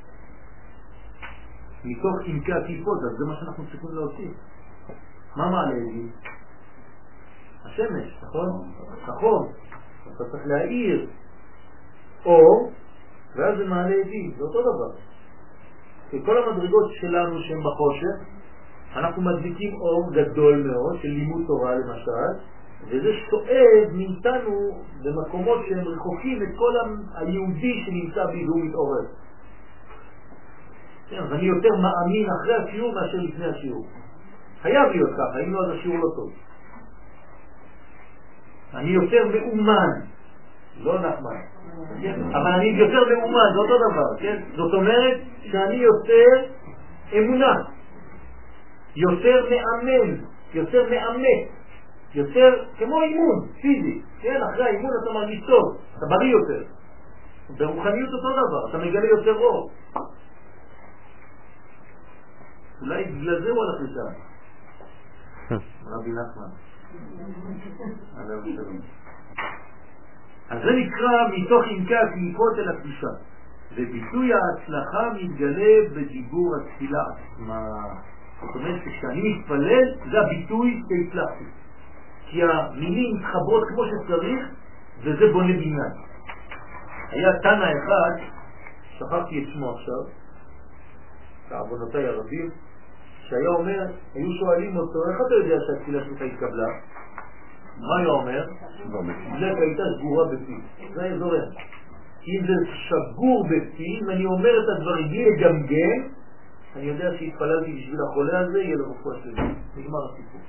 מתוך עמקי הטיפות, אז זה מה שאנחנו צריכים להוציא. מה מעלה עדים? השמש, נכון? נכון. אתה צריך להאיר אור, ואז זה מעלה עדים, זה אותו דבר. כי כל המדרגות שלנו שהן בחושך, אנחנו מדליקים אור גדול מאוד של לימוד תורה למשל, וזה שואב מאיתנו במקומות שהם רחוקים את כל היהודי שנמצא בי והוא מתעורר. כן, אז אני יותר מאמין אחרי השיעור מאשר לפני השיעור. חייב להיות ככה, אם לא אז השיעור לא טוב. אני יותר מאומן, לא נחמן, כן? אבל אני יותר מאומן, זה אותו דבר, כן? זאת אומרת שאני יותר אמונה, יותר מאמן, יותר מאמת, יותר כמו אימון, פיזי, כן? אחרי האימון אתה מרגיש טוב, אתה בריא יותר. ברוחניות אותו דבר, אתה מגלה יותר אור. אולי בגלל זה הוא הלך לשם. רבי נחמן. אז זה נקרא מתוך עמקי הקליפות אל הקדושה. וביטוי ההצלחה מתגלה בדיבור התפילה עצמה. זאת אומרת שכשאני מתפלל זה הביטוי שהצלחתי. כי המילים מתחברות כמו שצריך וזה בונה בניין. היה תנא אחד, שכחתי את שמו עכשיו, בעוונותיי הרבים, שהיה אומר, היו שואלים אותו, איך אתה יודע שהתפילה שלך התקבלה? מה היה אומר? דלק הייתה סגורה בפי. זה היה זורם. אם זה שגור בפי, אם אני אומר את הדברים בלי לגמגם, אני יודע שהתפללתי בשביל החולה הזה, יהיה לו רפואה שלי. נגמר הסיפור.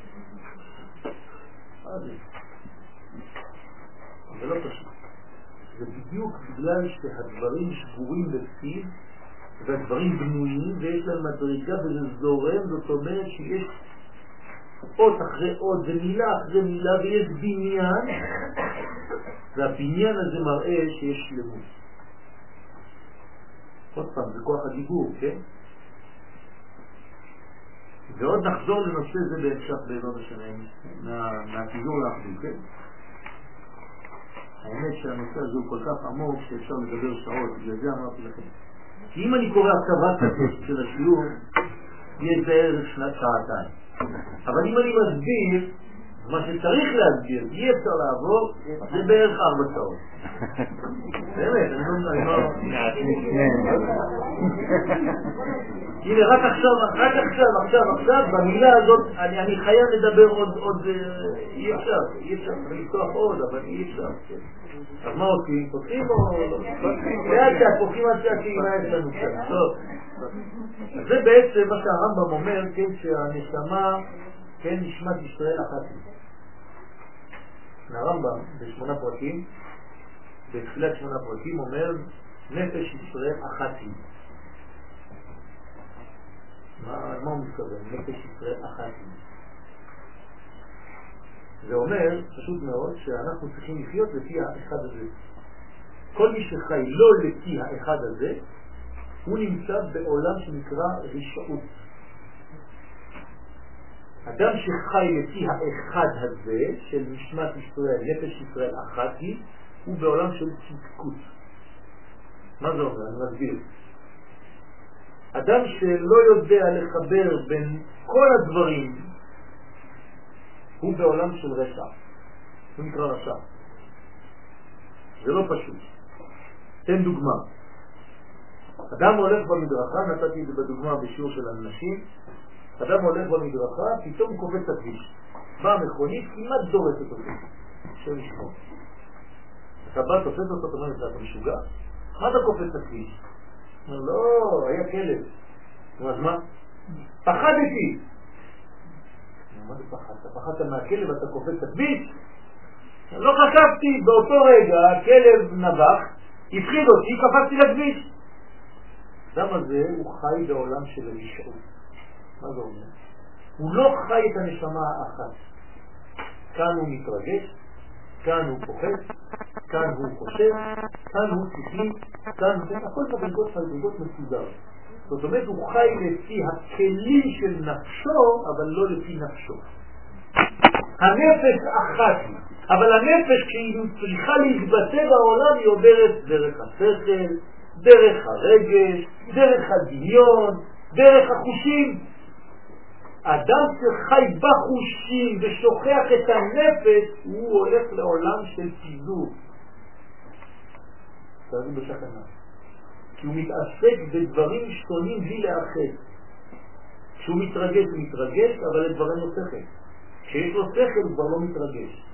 זה לא פשוט. זה בדיוק בגלל שהדברים שגורים בפיו והדברים בנויים ויש להם מדרגה וזה זורם, זאת אומרת שיש אות אחרי אות ומילה אחרי מילה ויש בניין והבניין הזה מראה שיש שלמות. עוד פעם, זה כוח הדיבור, כן? ועוד נחזור לנושא זה בהמשך בעזרת השם, מהפיזור לאחדות, כן? האמת שהנושא הזה הוא כל כך עמוק שאפשר לדבר שעות, בגלל זה אמרתי לכם. כי אם אני קורא הקצבת של השיעור, יהיה בערך שנת שעתיים. אבל אם אני מסביר מה שצריך להסביר, אי אפשר לעבור, זה בערך ארבע שעות. באמת, אני לא... הנה, רק עכשיו, רק עכשיו, עכשיו, עכשיו, במילה הזאת, אני חייב לדבר עוד, אה, אי אפשר, אי אפשר, לפתוח עוד, אבל אי אפשר. אז מה עושים? פותחים או... לאט לאט, פותחים עד שהקהילה יש לנו שם. טוב. זה בעצם מה שהרמב"ם אומר, כן, שהנשמה, כן, נשמת ישראל אחת היא. הרמב"ם בשמונה פרקים, בתחילת שמונה פרקים אומר, נפש ישראל אחת היא. מה הוא מתכוון? נפש ישראל אחת היא. זה אומר, פשוט מאוד, שאנחנו צריכים לחיות לפי האחד הזה. כל מי שחי לא לפי האחד הזה, הוא נמצא בעולם שנקרא רשעות. אדם שחי לפי האחד הזה, של נשמת ישראל, נפש ישראל אחת היא, הוא בעולם של צדקות. מה זה אומר? אני מסביר. אדם שלא יודע לחבר בין כל הדברים, הוא בעולם של רשע. הוא נקרא רשע. זה לא פשוט. תן דוגמה. אדם הולך במדרכה, נתתי את זה בדוגמה בשיעור של אנשים, אדם הולך במדרכה, פתאום הוא קופץ הכביש. באה מכונית, כמעט דורסת אותו. השם ישמור. אתה בא, תופס אותו, אתה אומר, אתה משוגע? מה אתה קופץ הכביש? אומר, לא, היה כלב. אז מה? פחדתי. מה זה פחדת? פחדת מהכלב, אתה קופץ הכביש? לא חשבתי, באותו רגע הכלב נבח, הפחיד אותי, קפצתי לכביש. האדם הזה הוא חי בעולם של רשעות. מה זה אומר? הוא לא חי את הנשמה האחת. כאן הוא מתרגש, כאן הוא פוחד, כאן הוא חושב, כאן הוא שכלי, כאן הוא... הכל מדרגות מדרגות מסודר. זאת אומרת, הוא חי לפי הכלים של נפשו, אבל לא לפי נפשו. הנפש אחת היא, אבל הנפש כשהיא צריכה להתבטא בעולם היא עוברת דרך השכל, דרך הרגש, דרך הדמיון, דרך החושים. אדם שחי בחושים ושוכח את הנפש, הוא הולך לעולם של פיזור. תראו בשכנה. כי הוא מתעסק בדברים שונים בלי לאחד. כשהוא מתרגש הוא מתרגש, אבל לדברים לא שכל. כשיש לו שכל הוא כבר לא מתרגש.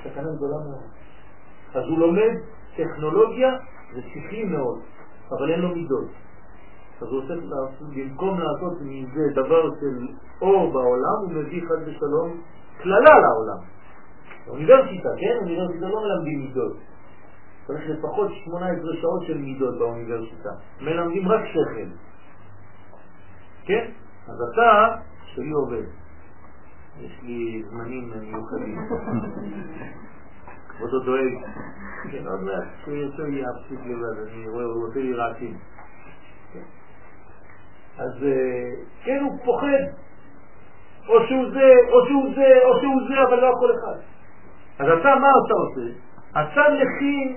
סכנה גדולה מאוד. אז הוא לומד טכנולוגיה, זה שכלי מאוד, אבל אין לו מידות. אז הוא עושה, במקום לעשות מזה דבר של אור בעולם, הוא מביא חד ושלום כללה לעולם. אוניברסיטה, כן? אוניברסיטה לא מלמדים מידות. צריך לפחות 18 שעות של מידות באוניברסיטה. מלמדים רק שכל. כן? אז אתה, שלי עובד. יש לי זמנים מיוחדים. כבודו דואג. כן, עוד מעט, שהוא יוצא לי להפסיק לבד, אני רואה, הוא רוצה לי רעשים. אז כן, הוא פוחד. או שהוא זה, או שהוא זה, או שהוא זה, אבל לא הכל אחד. אז אתה, מה אתה עושה? אתה מכין,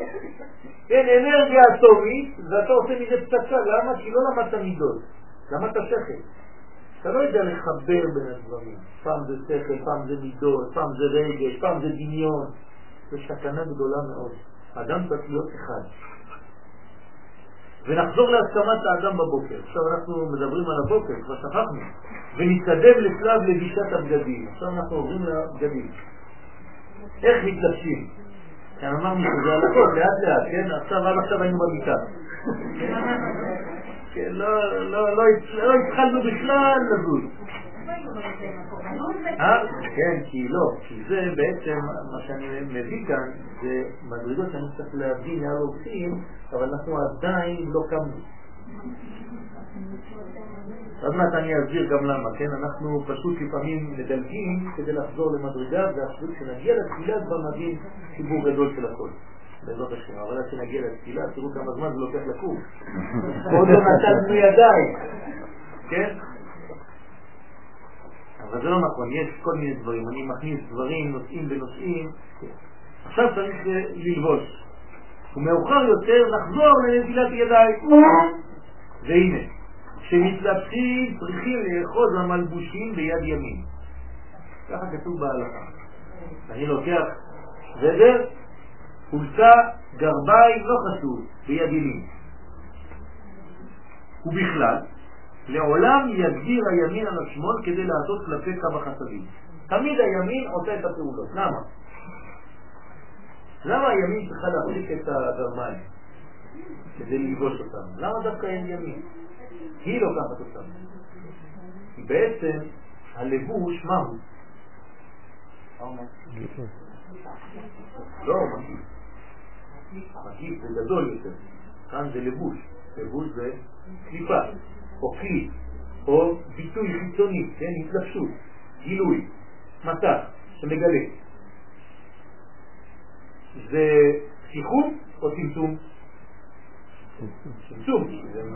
כן, אנרגיה אטומית, ואתה עושה מזה פצצה. למה? כי לא למדת מידות, למדת שכל. אתה לא יודע לחבר בין הדברים. פעם זה שכל, פעם זה מידות, פעם זה רגש, פעם זה דמיון. זו סכנה גדולה מאוד. האדם צריך להיות אחד. ונחזור להסכמת האדם בבוקר. עכשיו אנחנו מדברים על הבוקר, כבר שכחנו. ונתקדם לשלב לבישת הבגדים. עכשיו אנחנו עוברים לבגדים. איך מתלבשים? כאן אמרנו שזה על הכל, לאט לאט, כן? עכשיו, עד עכשיו היינו במיטה. כן, לא, לא, לא, לא התחלנו בכלל לזוז. אה? כן, כי לא, כי זה בעצם, מה שאני מביא כאן, זה מדרגות שאני צריך לאן עושים, אבל אנחנו עדיין לא קמנו. עוד מעט אני אסביר גם למה, כן? אנחנו פשוט לפעמים מדלגים כדי לחזור למדרגה, וכשנגיע לתפילה כבר נבין חיבור גדול של הכל. בעזרת השם, אבל עד שנגיע לתפילה, תראו כמה זמן זה לוקח לקום. עוד לא נתנו ידיים, כן? אבל זה לא נכון, יש כל מיני דברים, אני מכניס דברים, נושאים בנושאים, עכשיו צריך ללבוש. ומאוחר יותר נחזור לנטילת ידיים. והנה, כשמתלבשים צריכים לאחוז המלבושים ביד ימין. ככה כתוב בהלכה. אני לוקח זדר, חולצה, גרביים, לא חשוב, ביד ימין. ובכלל, לעולם יגדיר הימין על השמאל כדי לעשות כלפי קו החסדים. תמיד הימין עושה את הפעולות. למה? למה הימין צריכה להחזיק את הגרמיים כדי ללבוש אותם? למה דווקא אין ימין? היא לוקחת אותם. בעצם הלבוש, מה הוא? לא, מקיף. מקיף זה גדול יותר. כאן זה לבוש. לבוש זה קליפה. או כלי, או ביטוי חיצוני, כן, התלבשות, גילוי, מטח, שמגלה. זה פתיחות או צמצום? צמצום,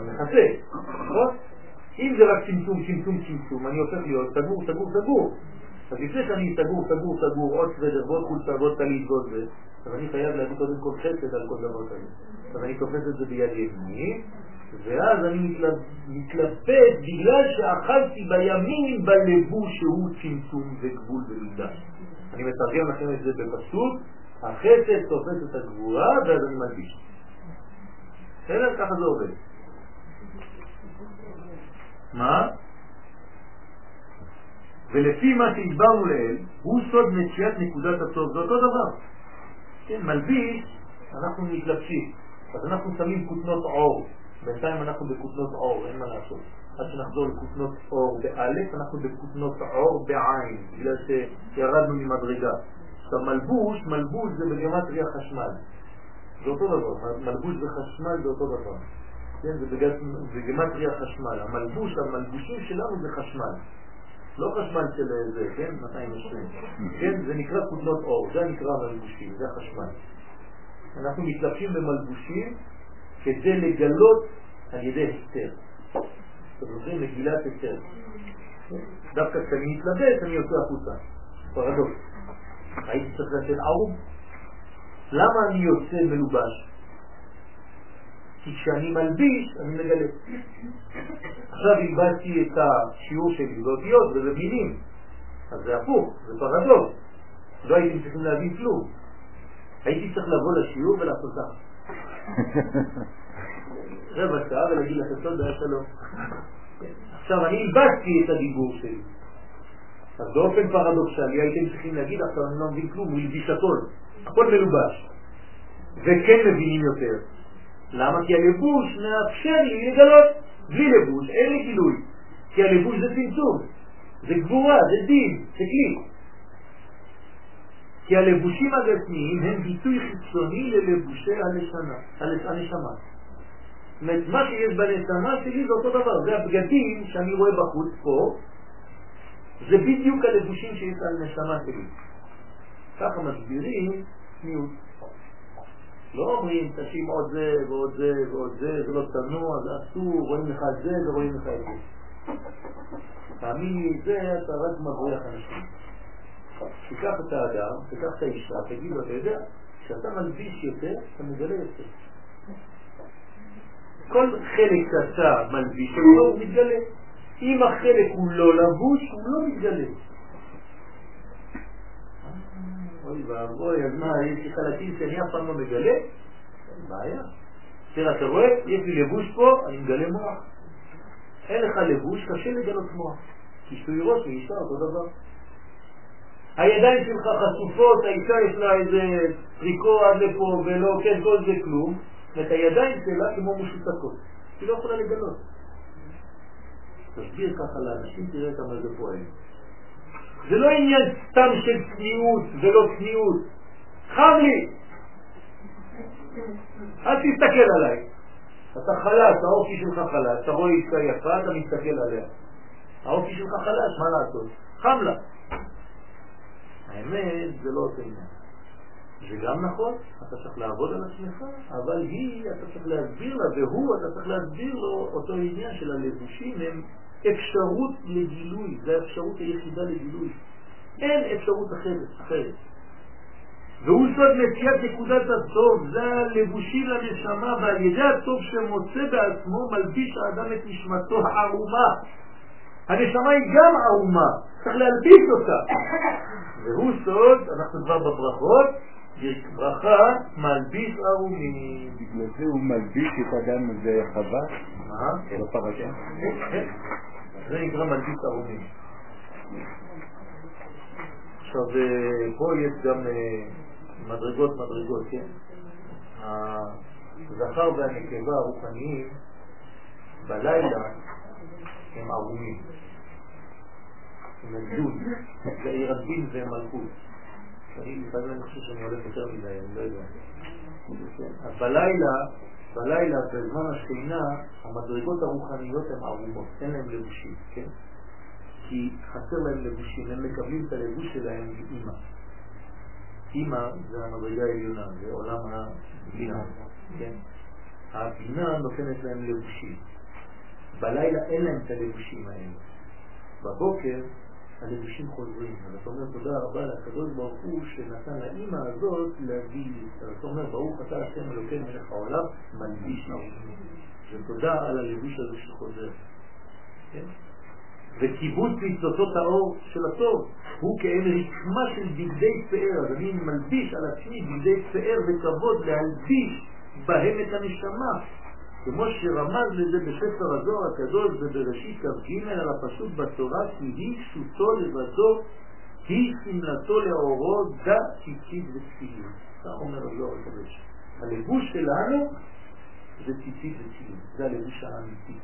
מכסה, נכון? אם זה רק צמצום, צמצום, צמצום, אני הופך להיות סגור, סגור, סגור. אז לפני שאני סגור, סגור, סגור, עוד סוודר ועוד חולצה ועוד טלית ועוד זה, אז אני חייב להגיד קודם כל חסד על כל דבר כזה. אז אני תופס את זה ביד ימין, ואז אני מתלבט בגלל שאכלתי בימין בלבוש שהוא צמצום וגבול ומידה. אני מתרגם לכם את זה בפסוק, החסד תופס את הגבורה ואז אני מלביש. בסדר? ככה זה עובד. מה? ולפי מה שהסברנו לעיל, הוא סוד מציאת נקודת הטוב, זה אותו דבר. כן, מלביש, אנחנו מתלבשים. אז אנחנו שמים כותנות עור. בינתיים אנחנו בכותנות עור, אין מה לעשות. עד שנחזור לכותנות עור באלף, אנחנו בכותנות עור בעין, בגלל שירדנו ממדרגה. עכשיו מלבוש, מלבוש זה בגמטריה חשמל. זה אותו דבר, מלבוש וחשמל זה אותו דבר. כן, זה בגמטריה חשמל. המלבוש, המלבושים שלנו זה חשמל. לא חשמל של זה, כן? 220. כן, זה נקרא כותנות אור, זה נקרא מלבושים, זה החשמל. אנחנו מתלבשים במלבושים כדי לגלות על ידי הסתר. אתם זוכרים מגילת הסתר. דווקא כשאני מתלבט אני יוצא החוצה. פרדוקס. הייתי צריך לצאת ערום. למה אני יוצא מלובש? כי כשאני מלביש, אני מגלה. עכשיו הלבשתי את השיעור שלי באותיות ובמילים, אז זה הפוך, זה פרדוקס. לא הייתם צריכים להבין כלום. הייתי צריך לבוא לשיעור ולעשות ככה. רבע שעה ולהגיד לכם תודה שלום. עכשיו אני הלבשתי את הדיבור שלי. אז באופן פרדוקסלי הייתם צריכים להגיד עכשיו אני לא מבין כלום, הוא הלביש הכל. הכל מלובש. וכן מבינים יותר. למה? כי הלבוש מאפשר לי לגלות. בלי לבוש אין לי גילוי. כי הלבוש זה צמצום, זה גבורה, זה דין, זה כלי. כי הלבושים הגשמיים הם ביטוי חיצוני ללבושי הנשמה. זאת אומרת, מה שיש בנשמה שלי זה אותו דבר, זה הבגדים שאני רואה בחוץ פה, זה בדיוק הלבושים שיש על נשמה שלי. ככה מסבירים צניעות. לא אומרים תשים עוד זה ועוד זה ועוד זה, זה לא צנוע, זה אסור, רואים לך את זה ורואים לך את זה. תאמין לי, זה אתה רק מבריח אנשים. תיקח את האדם, תיקח את האישה, תגיד לו, אתה יודע, כשאתה מלביש יותר, אתה מגלה יותר. כל חלק שאתה מלביש הוא מתגלה. אם החלק הוא לא לבוש, הוא לא מתגלה. אוי ואבוי, אז מה, יש לי חלקים שאני אף פעם לא מגלה? בעיה. תראה, אתה רואה, יש לי לבוש פה, אני מגלה מוח. אין לך לבוש, קשה לגלות מוח. כי שטוי ראש ואישה אותו דבר. הידיים שלך חשופות, האישה יש לה איזה טריקו עד לפה ולא, כן, כל זה כלום, ואת הידיים שלה כמו משותקות. היא לא יכולה לגלות. תסביר ככה לאנשים, תראה כמה זה פועל. זה לא עניין סתם של צניעות ולא צניעות. חם לי! אל תסתכל עליי. אתה חלש, האופי שלך חלש, אתה רואה אישה יפה, אתה מסתכל עליה. האופי שלך חלש, מה לעשות? חם לה. האמת, זה לא אותו עניין. זה גם נכון, אתה צריך לעבוד על עצמך, אבל היא, אתה צריך להסביר לה, והוא, אתה צריך להסביר לו אותו עניין של הלבושים, הם אפשרות לגילוי, זה האפשרות היחידה לגילוי. אין אפשרות אחרת. אחרת. והוא סוד מציאת נקודת הטוב, זה הלבושים לנשמה, ועל ידי הטוב שמוצא בעצמו מלביש האדם את נשמתו הערומה. הנשמה היא גם ערומה, צריך להלביש אותה. והוא סוד, אנחנו כבר בברכות, יש ברכה מלביש ערומים. בגלל זה הוא מלביש את האדם הזה חווה? מה? בפרשה? זה נקרא מלביש ערומים. עכשיו, פה יש גם מדרגות מדרגות, כן? הזכר והנקבה הרוחניים בלילה הם ערומים. הם הגדול, זה ומלכות. אני לפעמים אני חושב שאני הולך יותר מדי, אני לא יודע. אז בלילה, בלילה, בזמן השינה, המדרגות הרוחניות הן ערומות, אין להן לבושים, כן? כי חסר להם לבושים, הם מקבלים את הלבוש שלהם מאימא. אימא זה המדרגה העליונה, זה עולם הבינה, כן? הבינה נותנת להם לבושים. בלילה אין להם את הלבושים האלה. בבוקר הלבושים חוזרים. אתה אומר תודה רבה לקדוש ברוך הוא שנתן לאימא הזאת להביא לי. אתה אומר ברוך אתה השם אלוקי מלך העולם מלביש נאום. ותודה על הלבוש הזה שחוזר. כן? וקיבוץ ניצוצות האור של הטוב הוא כאין רקמה של בגדי פאר, אז אני מלביש על עצמי בגדי פאר וכבוד להלביש בהם את הנשמה, כמו שרמז לזה בספר הזוהר הקדוש ובראשית כ"ג על הפשוט בתורה כי היא פשוטו לבדו, היא סמלתו לאורו דה ציצית וצילין. כך אומר הזוהר הקדוש. הלבוש שלנו זה ציצית וצילין, זה הלבוש האמיתי.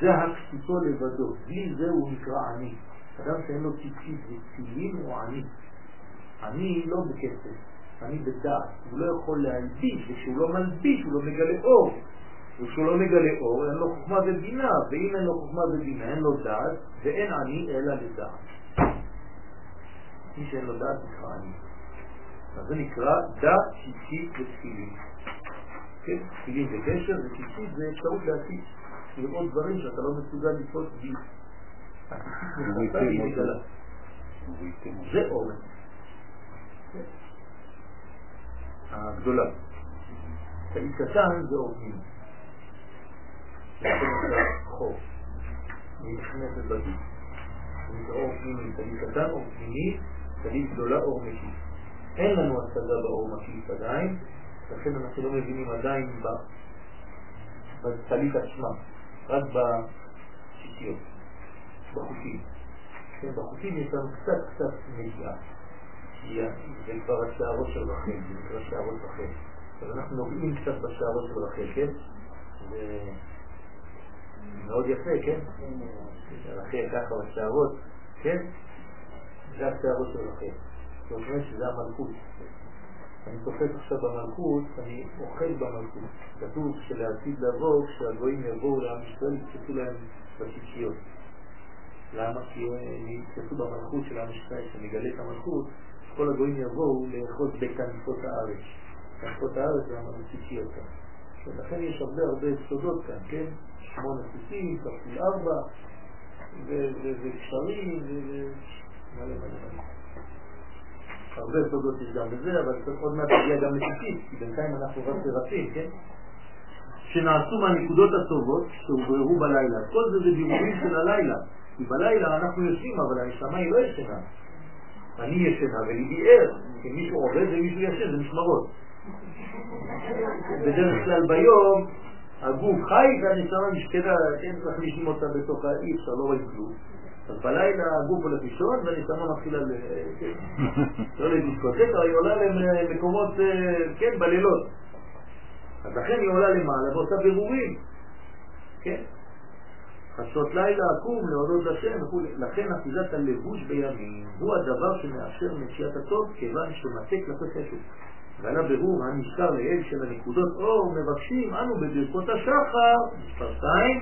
זה הכסותו לבדו, בלי זה הוא נקרא עני. אדם שאין לו ציצית וצילים הוא עני. עני לא בכסף, עני בדעת. הוא לא יכול להלביש, וכשהוא לא מלביש הוא לא מגלה אור. וכשהוא לא מגלה אור אין לו חוכמה ובינה, ואם אין לו חוכמה ובינה אין לו דעת, ואין עני אלא לדעת. מי שאין לו דעת נקרא עני. אז זה נקרא דעת, ציצית ותפילין. כן, תפילין זה גשר זה אפשרות להציץ. לראות דברים שאתה לא מסוגל לתפוס בי. זה אורן. הגדולה. תאי קטן זה. זה חור. נכנסת בגוף. זה אור פנימי. תאי קטן אור פנימי, תאי גדולה אור מקיף. אין לנו השגה באור מקיף עדיין, לכן אנחנו לא מבינים עדיין בטלית עצמה. רק בשיטיות, בחוקים. כן, בחוקים יש לנו קצת קצת נגיעה. זה כבר השערות של רחל, זה נקרא שערות רחל. אז אנחנו נוגעים קצת בשערות של רחל, כן? מאוד יפה, כן? רחל ככה בשערות, כן? זה השערות של רחל. זאת אומרת שזה המלכות. אני תופס עכשיו במלכות, אני אוכל במלכות. כתוב שלעתיד לבוא, כשהגויים יבואו לעם ישראל, יתפסו להם בשישיות. למה? כי הם יתפסו במלכות של עם ישראל, שמגלה את המלכות, כל הגויים יבואו לאחוז בכנפות הארץ. כנפות הארץ זה המלכות כאן. ולכן יש הרבה הרבה סודות כאן, כן? שמונה סוסים, כפול ארבע, וקשרים, ומלא מלא מלא. הרבה סודות יש גם בזה, אבל עוד מעט תגיע גם לשישית, כי בינתיים אנחנו רק רצים, כן? שנעשו מהנקודות הטובות שהובררו בלילה. כל זה זה בירורים של הלילה. כי בלילה אנחנו יושבים, אבל הנשמה היא לא ישנה. אני ישנה וליבי ער. כי מישהו עובד ומישהו ישן, זה משמרות. בדרך כלל ביום הגוף חי והנשמה משקדה, כן, צריך לשמוע אותה בתוך האי, אפשר לא רואים כלום. אז בלילה הגוף הולך לישון והנשמה מתחילה ל... כן, לא לדיסקוטקה, היא עולה למקומות, אה, כן, בלילות. אז לכן היא עולה למעלה ועושה בירורים, כן? חשות לילה עקום להודות לשם וכו'. לכן אחיזת הלבוש בימים הוא הדבר שמאפשר מציאת הטוב כיוון שמטה כלפי חשב. ועל הבירור הנזכר לאל של הנקודות אור מבקשים אנו בברכות השחר, מספר 2,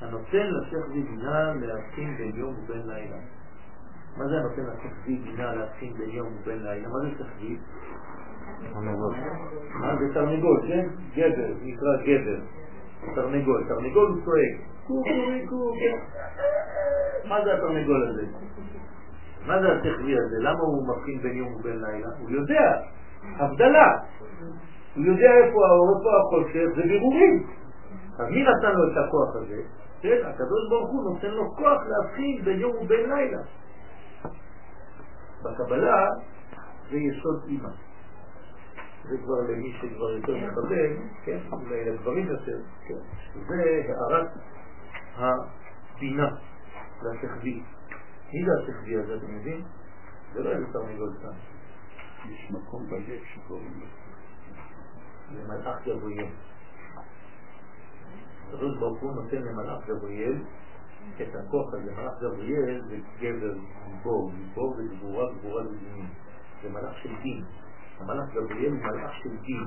הנותן לשכבי בינה להבחין בין יום ובין לילה. מה זה הנותן לשכבי בינה להבחין בין יום ובין לילה? מה זה שכבי? מה זה תרנגול, כן? גבר, נקרא גבר. תרנגול. תרנגול הוא צועק. מה זה התרנגול הזה? מה זה השכבי הזה? למה הוא מבחין בין יום ובין לילה? הוא יודע, הבדלה. הוא יודע איפה האור, איפה החושך, זה בירורים. אז מי נתן לו את הכוח הזה? כן, הקדוש ברוך הוא נותן לו כוח להבחין בין יום ובין לילה. בקבלה זה יסוד אימא. זה כבר למי שכבר יותר מכוון, כן, אולי לגברים יותר, כן. זה הערת הבינה והשכבי. מי זה השכבי הזה, אתם יודעים? זה לא איזה תרנגול סתם. יש מקום בלב שקוראים לו. זה מלאך גבריאל. הקדוש ברוך הוא נותן למלאך גבריאל את הכוח הזה. מלאך גבריאל זה גבר, גיבור, גיבור וגבורה, גבורה ודין. זה מלאך של דין. המלאך גבריאל הוא מלאך של דין.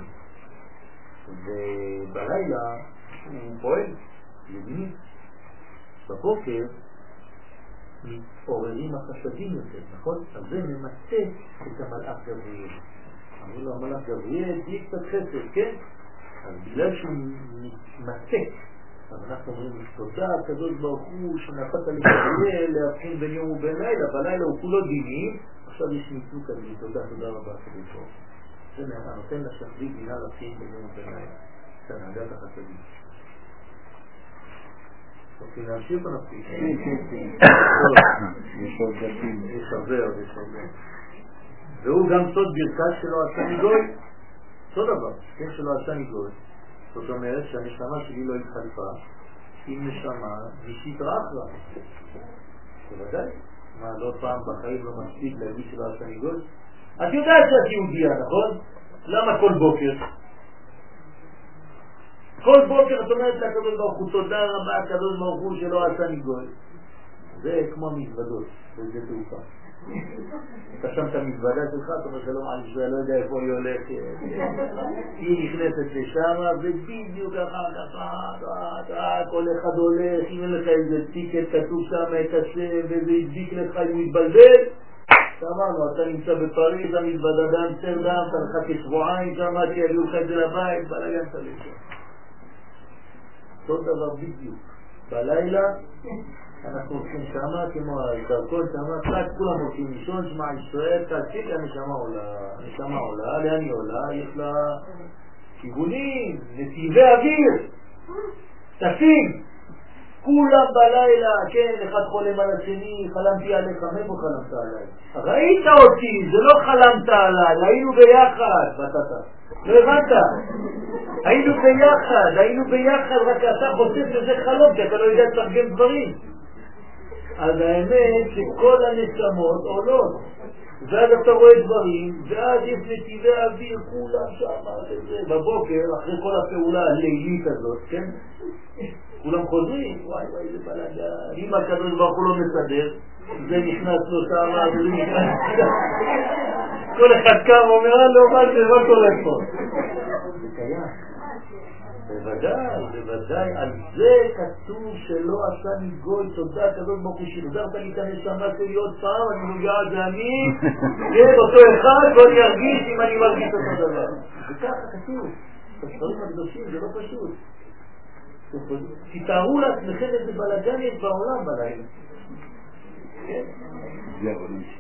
ובלילה הוא פועל, ידיני. בבוקר מתעוררים החשדים יותר, נכון? אז זה ממצה את המלאך גבריאל. אמרו לו המלאך גבריאל, תהיה קצת חסד, כן? אז בגלל שהוא מתמצא, אז אנחנו אומרים, תודה הקדוש ברוך הוא שנפת לגבריאל להבחין בין יום ובין לילה, בלילה הוא כולו דינים, עכשיו יש ניתוק על זה, תודה, תודה רבה הקדוש ברוך. זה נותן לשחרית בינה להבחין בין יום ובין לילה. זה הנהגת החסדים. רוצים להמשיך או נפסיק? כן, כן, כן. יש עוד דפים. יש הרבה עוד, יש הרבה. והוא גם סוד ברכת שלו עשה מגוי. אותו דבר, כן שלא עשה מגוי. זאת אומרת שהנשמה שלי לא התחלפה עם נשמה משטרה אחלה. בוודאי. מה, לא פעם בחיים לא מספיק להגיד שלא עשה מגוי? את יודעת שאת יהודייה, נכון? למה כל בוקר? כל בוקר את אומרת לקדוש ברוך הוא, תודה רבה הקדוש ברוך הוא שלא עשה ניגוי. זה כמו מזוודות בשדה תעופה. אתה שם את המזוודה שלך, אתה אומר שלום על ישראל, לא יודע איפה היא הולכת. היא נכנסת לשם, ובדיוק אחר כך, כל אחד הולך, אם אין לך איזה טיקט כתוב שם את השם, וזה הדביק לך אם הוא מתבלבל, אמרנו, אתה נמצא בפריז, המזוודה באמסטרדם, אתה מחכה שבועיים שם, שיביאו לך את זה לבית, בלגן שם. אותו דבר בדיוק. בלילה אנחנו הולכים שמה כמו הדרכון שמה, רק כולם הולכים לישון, שמע ישראל, תעשי, הנשמה עולה, הנשמה עולה, לאן היא עולה? יש לה כיוונים, נתיבי אוויר, טסים, כולם בלילה, כן, אחד חולם על השני, חלמתי עליך, מאיפה חלמת עליי? ראית אותי, זה לא חלמת עליי, היינו ביחד, בטטה. לא הבנת? היינו ביחד, היינו ביחד, רק אתה חושב שזה חלום, כי אתה לא יודע לתרגם דברים. אז האמת שכל הנשמות עולות. ואז אתה רואה דברים, ואז יש נתיבי אוויר, כולם שם, בבוקר, אחרי כל הפעולה הלילית הזאת, כן? כולם חוזרים, וואי וואי, זה בלגן, אם הקדוש ברוך הוא לא מסדר, זה נכנס לו שם, וזה נכנס כל אחד קם ואומר, לא, מה זה, מה קורה פה? זה קיים. בוודאי, בוודאי, על זה כתוב שלא עשני גוי, תודה כזאת ברוך הוא שחזרת לי את הנשמה שלי עוד פעם, אני מגיע זה אני, כן, אותו אחד, ואני ארגיש אם אני מרגיש אותו דבר. וככה כתוב, בספרים הקדושים זה לא פשוט. תתארו לעצמכם איזה בלאגן יש בעולם בלילה. כן?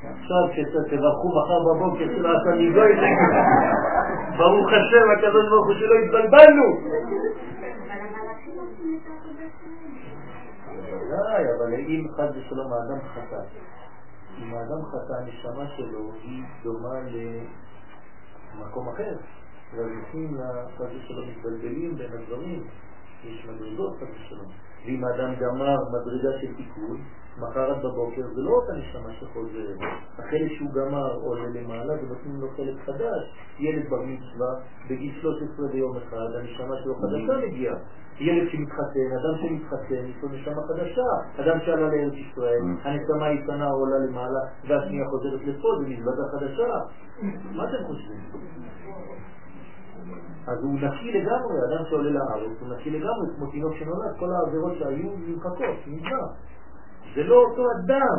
עכשיו כשתברכו מחר בבוקר שלא עשה ניגוי, ברוך השם הקדוש ברוך הוא שלא התבלבלנו. בוודאי, אבל אם חד ושלום האדם חטא, אם האדם חטא, הנשמה שלו היא דומה למקום אחר. והנושאים חד ושלום מתבלבלים בין הדברים, יש מדרגות ושלום. ואם האדם גמר מדרגה של תיקון, מחרת בבוקר זה לא אותה נשמה שחוזרת. החלק שהוא גמר עולה למעלה ונותנים לו חלק חדש. ילד בר מצווה בגיל 13 ביום אחד, הנשמה שלו חדשה מגיעה. ילד שמתחתן, אדם שמתחתן, יש לו נשמה חדשה. אדם שעלה לארץ ישראל, הנשמה הישנה עולה למעלה והשנייה חוזרת לפה, זה מזוודה חדשה. מה אתם חושבים? אז הוא נקי לגמרי, אדם שעולה לארץ, הוא נקי לגמרי, כמו תינוק שנולד, כל העבירות שהיו נמחקות, נמצא. זה לא אותו אדם,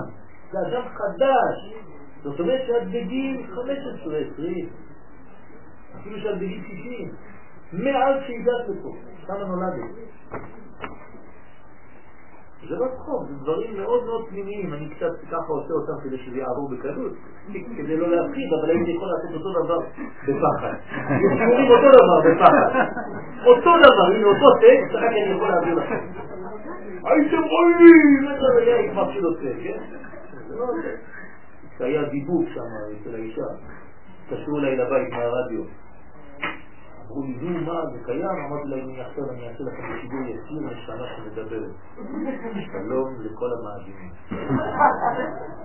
זה אדם חדש. זאת אומרת שאת בגיל 15, 20, אפילו שאת בגיל 60, מאז שהגעת לפה, כמה נולדת. זה לא צחוק, זה דברים מאוד מאוד פנימיים, אני קצת ככה עושה אותם כדי שזה יעבור בקלות, כדי לא להפחיד, אבל הייתי יכול לעשות אותו דבר בפחד. שיעורים אותו דבר בפחד. אותו דבר, הנה אותו טקסט, רק אני יכול להעביר לכם. הייתם רואים, זה היה כבר של עושה, כן? זה היה דיבוק שם אצל האישה, קשרו אליי לבית מהרדיו. נו, מה, זה קיים? אמרתי להם, אני עכשיו אני אעשה לכם בשידור יציר נשמה שמדברת. שלום לכל המאזינים.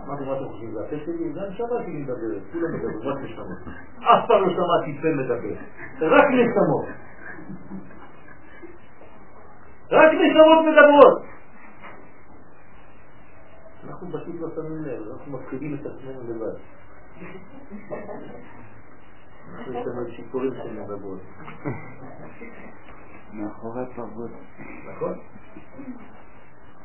אמרתי, מה אתם חושבים, זה הפה שלי? הנשמה שלי מדברת, כולם מדברים, רק נשמות. אף פעם לא שמעתי פה מדבר, רק נשמות. רק נשמות מדברות. אנחנו פשוט לא שמים לב, אנחנו מפחידים את עצמנו לבד. יש לנו שיפורים שמדברות. מאחורי פרוות. נכון?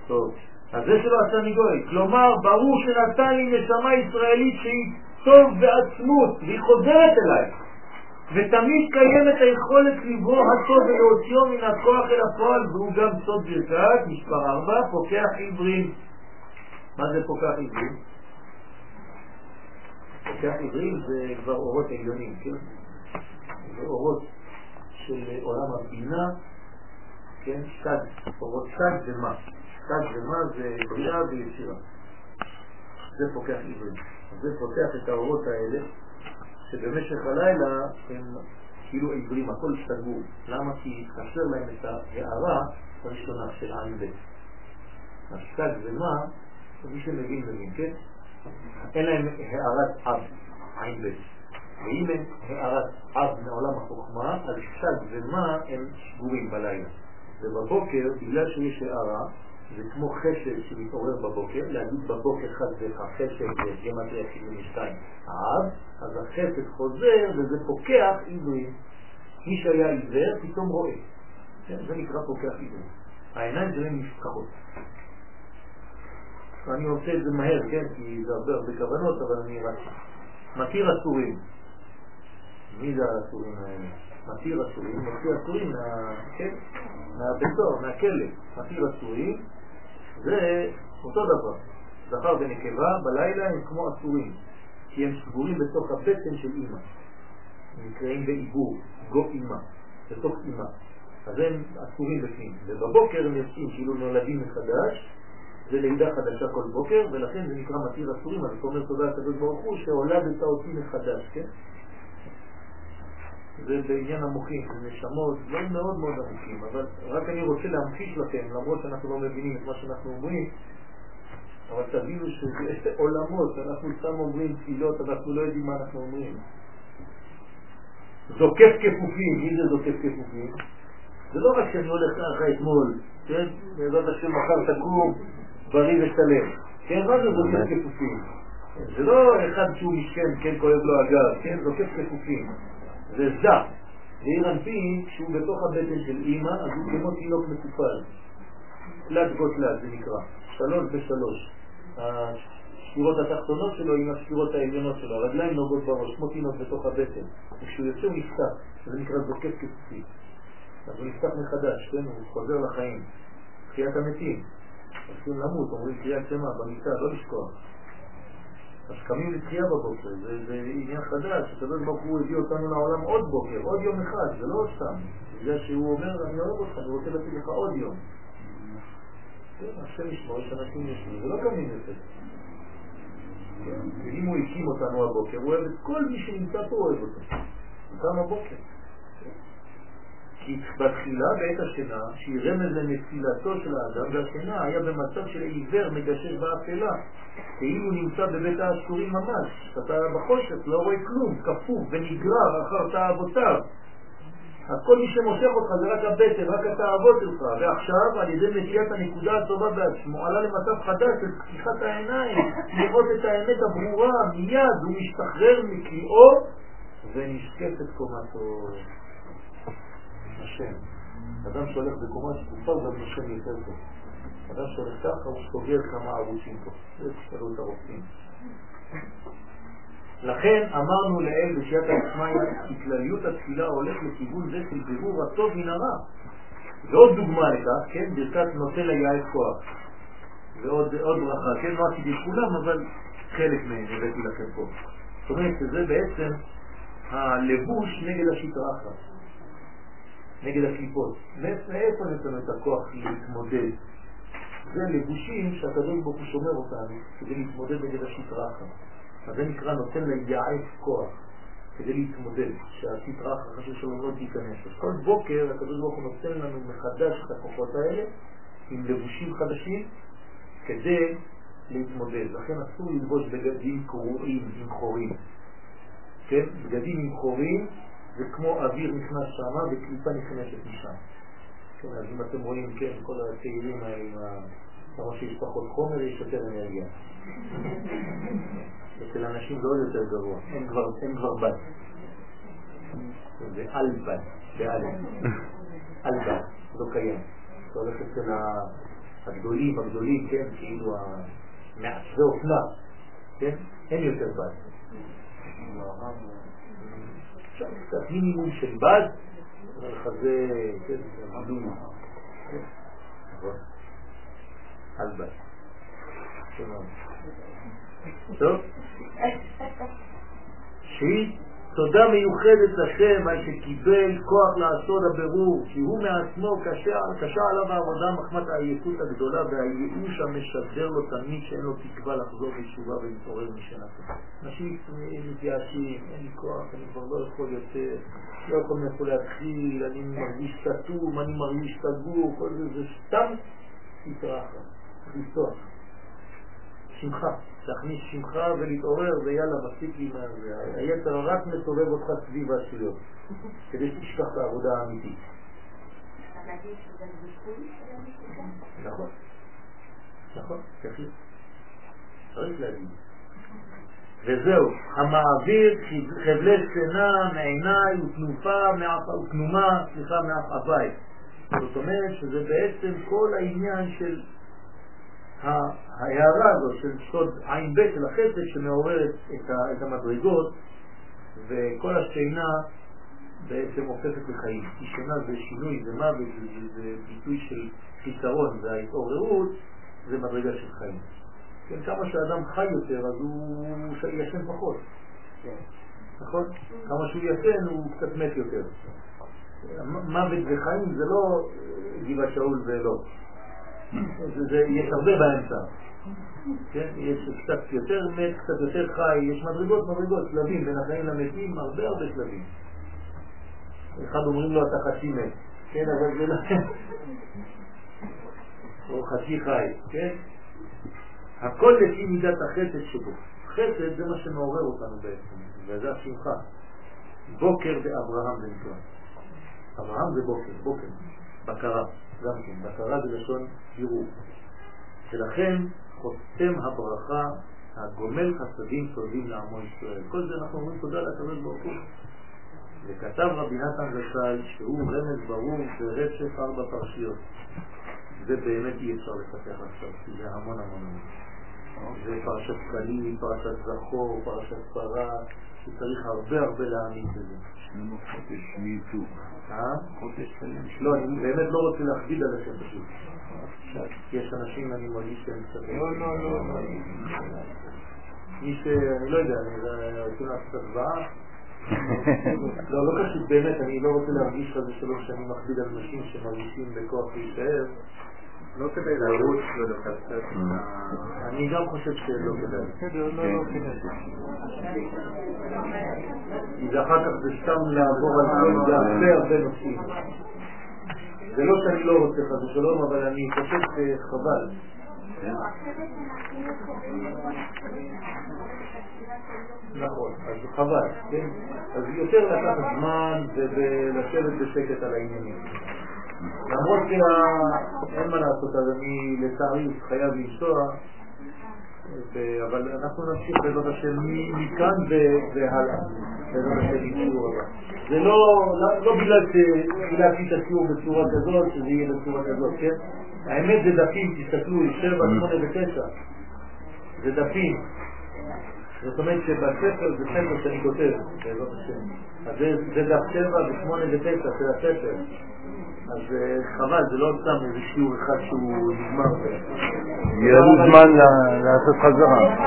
טוב. אז זה שלא עשה מגוי. כלומר, ברור שנתן לי נשמה ישראלית שהיא טוב בעצמות, והיא חוזרת אליי. ותמיד קיימת היכולת לברוא הטוב ולהוציאו מן הכוח אל הפועל, והוא גם סוד ברכת, מספר 4, פוקח עברים. מה זה פוקח עברים? פוקח עברים זה כבר אורות עליונים, כן? זה אורות של עולם הבינה, כן? שד, אורות שד זה מה? שד זה מה? זה בריאה ויצירה. זה פוקח עברים. זה פותח את האורות האלה שבמשך הלילה הם כאילו עיוורים, הכל סגור. למה? כי חסר להם את ההערה הראשונה של עין ב'. השגג ומה, מי שמבין מבין, כן? אין להם הערת אב, עין ב'. ואם אין הערת אב מעולם החוכמה, אז שג ומה הם שגורים בלילה. ובבוקר, בגלל שיש הערה, זה כמו חשב שמתעורר בבוקר, להגיד בבוקר חד וחד, חשב זה גמטריה 72 עד, אז החסד חוזר וזה פוקח עברים. מי שהיה עיוור פתאום רואה. כן, זה נקרא פוקח עברים. העיניים שלהם נפקחות. אני עושה את זה מהר, כן, כי זה הרבה הרבה כוונות, אבל אני רק מתיר אסורים. מי זה האסורים האלה? מתיר אסורים, מתיר אסורים מה... כן? מהבית מהכלא. מתיר אסורים זה אותו דבר. זכר ונקבה בלילה הם כמו אסורים, כי הם סגורים בתוך הבטן של אימא. הם נקראים בעיבור, גו אימא, בתוך אימא. אז הם אסורים בפנים. ובבוקר הם יוצאים כאילו נולדים מחדש, זה לידה חדשה כל בוקר, ולכן זה נקרא מתיר אסורים, אתה אומר תודה לקדוש ברוך הוא שהולדת אותי מחדש, כן? זה בעניין המוחים, זה נשמות, דברים מאוד מאוד עמוקים, אבל רק אני רוצה להמחיש לכם, למרות שאנחנו לא מבינים את מה שאנחנו אומרים, אבל תבינו שזה עולמות, אנחנו סתם אומרים תפילות, אנחנו לא יודעים מה אנחנו אומרים. זוקף כפופים, מי זה זוקף כפופים? זה לא רק שאני הולך ככה אתמול, כן? בעזרת השם מחר תקום בריא ושלם. כן, מה זה זוקף כפופים? זה לא אחד שהוא משכן, כן, כואב לו הגב, כן, זוקף כפופים. זה זע. ועיר אנפין, כשהוא בתוך הבטן של אימא, אז הוא כמו תינוק מטופל. תלת גותלת זה נקרא, שלוש בשלוש. הספירות התחתונות שלו עם הספירות העליונות שלו, הרגליים נוגעות בראש, כמו תינוק בתוך הבטן. וכשהוא יוצא הוא נפתח, זה נקרא זוקף כפופים. אז הוא נפתח מחדש, כן, הוא חוזר לחיים. תחיית המתים. הולכים למות, אומרים קריאת שמה במיטה, לא לשכוח. אז קמים לתחייה בבוקר, זה, זה עניין חדש, הקדוש ברוך הוא הביא אותנו לעולם עוד בוקר, עוד יום אחד, זה לא סתם. בגלל שהוא אומר, אני אוהב אותך, אני רוצה לתת לך עוד יום. כן, השם ישמור, יש אנשים ישנים, זה לא קמים יותר. ואם הוא הקים אותנו הבוקר, הוא אוהב את כל מי שנמצא פה, הוא אוהב אותו. הוא קם הבוקר. כי בתחילה בעת השינה, שהיא רמז לנפילתו של האדם, והשינה היה במצב של עיוור מגשש באפלה, כאילו נמצא בבית האסורים ממש, אתה בחושך, לא רואה כלום, כפוף ונגרר אחר תאוותיו. אז כל מי שמושך אותך זה רק הבטן, רק התאוות שלך, ועכשיו על ידי נטיית הנקודה הטובה בעצמו עלה למצב חדש של פתיחת העיניים, לראות את האמת הברורה, מיד הוא משתחרר מכליאו ונשקפת קומתו. השם. אדם שהולך בקומה שקופה הוא גם נושם יותר טוב. אדם שהולך ככה הוא סוגר כמה ערוצים פה. זה תשאלו את הרופאים. לכן אמרנו לאל בשיעת העצמאי כי כלליות התפילה הולך לכיוון זה של בירור הטוב מן הרע. ועוד דוגמה לכך, כן, ברכת נותן ליעד כוח. ועוד ברכה, כן, לא עשיתי כולם, אבל חלק מהם הבאתי לכם פה. זאת אומרת שזה בעצם הלבוש נגד השיטרחה. נגד הקליפות. מאיפה נתנו את הכוח להתמודד? זה לבושים שהקדוש ברוך הוא שומר אותנו כדי להתמודד נגד השטרה אחת. אז זה נקרא נותן ליעץ כוח כדי להתמודד, שהשטרה החשוב שלו לא תיכנס. אז כל בוקר הקדוש ברוך הוא נותן לנו מחדש את הכוחות האלה עם לבושים חדשים כדי להתמודד. לכן אסור ללבוש בגדים קרועים עם חורים. כן? בגדים עם חורים זה כמו אוויר נכנס שמה וקליפה נכנסת משם. כן, אז אם אתם רואים, כן, כל הצעירים האלה, כמה שיש פחות חומר, יש יותר אנרגיה. אצל אנשים זה עוד יותר גרוע, אין כבר, אין כבר בת. זה אלבן, באלף. אלבן, לא קיים. אתה הולך אצל הגדולים, הגדולים, כן, כאילו מעצבי אופנה, כן, אין יותר בת. שם קצת מינימום של בד, אבל לך זה, כן. נכון? על בד. טוב? שהיא תודה מיוחדת לשם על שקיבל כוח לעשות הבירור, כי הוא מעצמו קשה, קשה עליו העבודה מחמת העייפות הגדולה והייאוש המשדר לו תמיד שאין לו תקווה לחזור בתשובה ולהתעורר משנתו. אנשים מתייאשים, אין לי כוח, אני כבר לא יכול יותר, לא יכול מאיפה להתחיל, אני מרגיש סתום, אני מרגיש סגור, כל זה, זה סתם התרחה, לפתוח. שמחה. להכניס שמך ולהתעורר ויאללה, מספיק זה. היתר רק מסובב אותך סביב השטויות, כדי שתשכח את העבודה האמיתית. נכון, נכון, בהחלט. צריך להגיד. וזהו, המעביר חבלי שינה מעיניי ותנופה ותנומה, סליחה, מאף אביי. זאת אומרת שזה בעצם כל העניין של ההערה הזאת של סוד ב' של החסד שמעוררת את המדרגות וכל השינה בעצם הופכת לחיים. כי שינה זה שינוי, זה מוות, זה ביטוי של חיסרון, וההתעוררות זה מדרגה של חיים. כן, כמה שאדם חי יותר אז הוא ישן פחות. נכון? כמה שהוא ישן הוא קצת מת יותר. מוות וחיים זה לא גבעת שאול ולא. יש הרבה באמצע. כן? יש קצת יותר מת, קצת יותר חי, יש מדרגות, מדרגות, שלבים, בין החיים למתים, הרבה הרבה שלבים. אחד אומרים לו אתה חצי מת, כן, אבל זה לא... או חצי חי, כן? הכל לפי מידת החסד שבו. חסד זה מה שמעורר אותנו בעצם, וזה השמחה. בוקר באברהם זה נקרא. אברהם זה בוקר, בוקר, בקרה, גם כן, בקרה זה לשון עירוב. ולכן חותם הברכה הגומל חסדים טובים לעמו ישראל. כל זה אנחנו אומרים תודה לקדוש ברוך הוא. וכתב רבי נתן זצ"ל שהוא רמז ברור ברצף ארבע פרשיות. זה באמת אי אפשר לפתח עכשיו, כי זה המון המון המון. זה פרשת קלים, פרשת זכור, פרשת פרה, שצריך הרבה הרבה להעמיד בזה. חודש מיצוק. אה? חודש שלם. לא, אני באמת לא רוצה להכביד עליכם פשוט. יש אנשים, אני מרגיש שהם קצת... לא, לא, לא. מי ש... אני לא יודע, אני רוצים לעשות הצבעה? לא, לא פשוט, באמת, אני לא רוצה להרגיש חס ושלום שאני מכביד על אנשים שמרגישים בכוח להישאר. לא כדי לרוץ ולחסס. אני גם חושב שלא כדאי. בסדר, לא, לא כדאי. כי זה אחר כך זה סתם לעבור על זה הרבה הרבה נושאים. זה לא שאני לא רוצה חס ושלום, אבל אני חושב שחבל. נכון, אז חבל, כן? אז יותר לקחת זמן ולשבת בשקט על העניינים. למרות שאין מה לעשות, אז אני לצערי חייב לנסוע, אבל אנחנו נמשיך בעזרת השם מכאן והלאה, בעזרת השם בשיעור הבא. זה לא, לא, לא בגלל שחילקתי את השיעור בצורה כזאת, שזה יהיה בצורה כזאת, כן? האמת זה דפים, תסתכלו, 7, 8 ו-9, זה דפים. זאת אומרת שבספר זה ספר שאני כותב, בעזרת השם. אז זה, זה דף 7 ו-8 ו-9 של הספר. אז אה, חבל, זה לא סתם איזה שיעור אחד שהוא נגמר. יהיה לנו זמן לעשות חזרה. אה,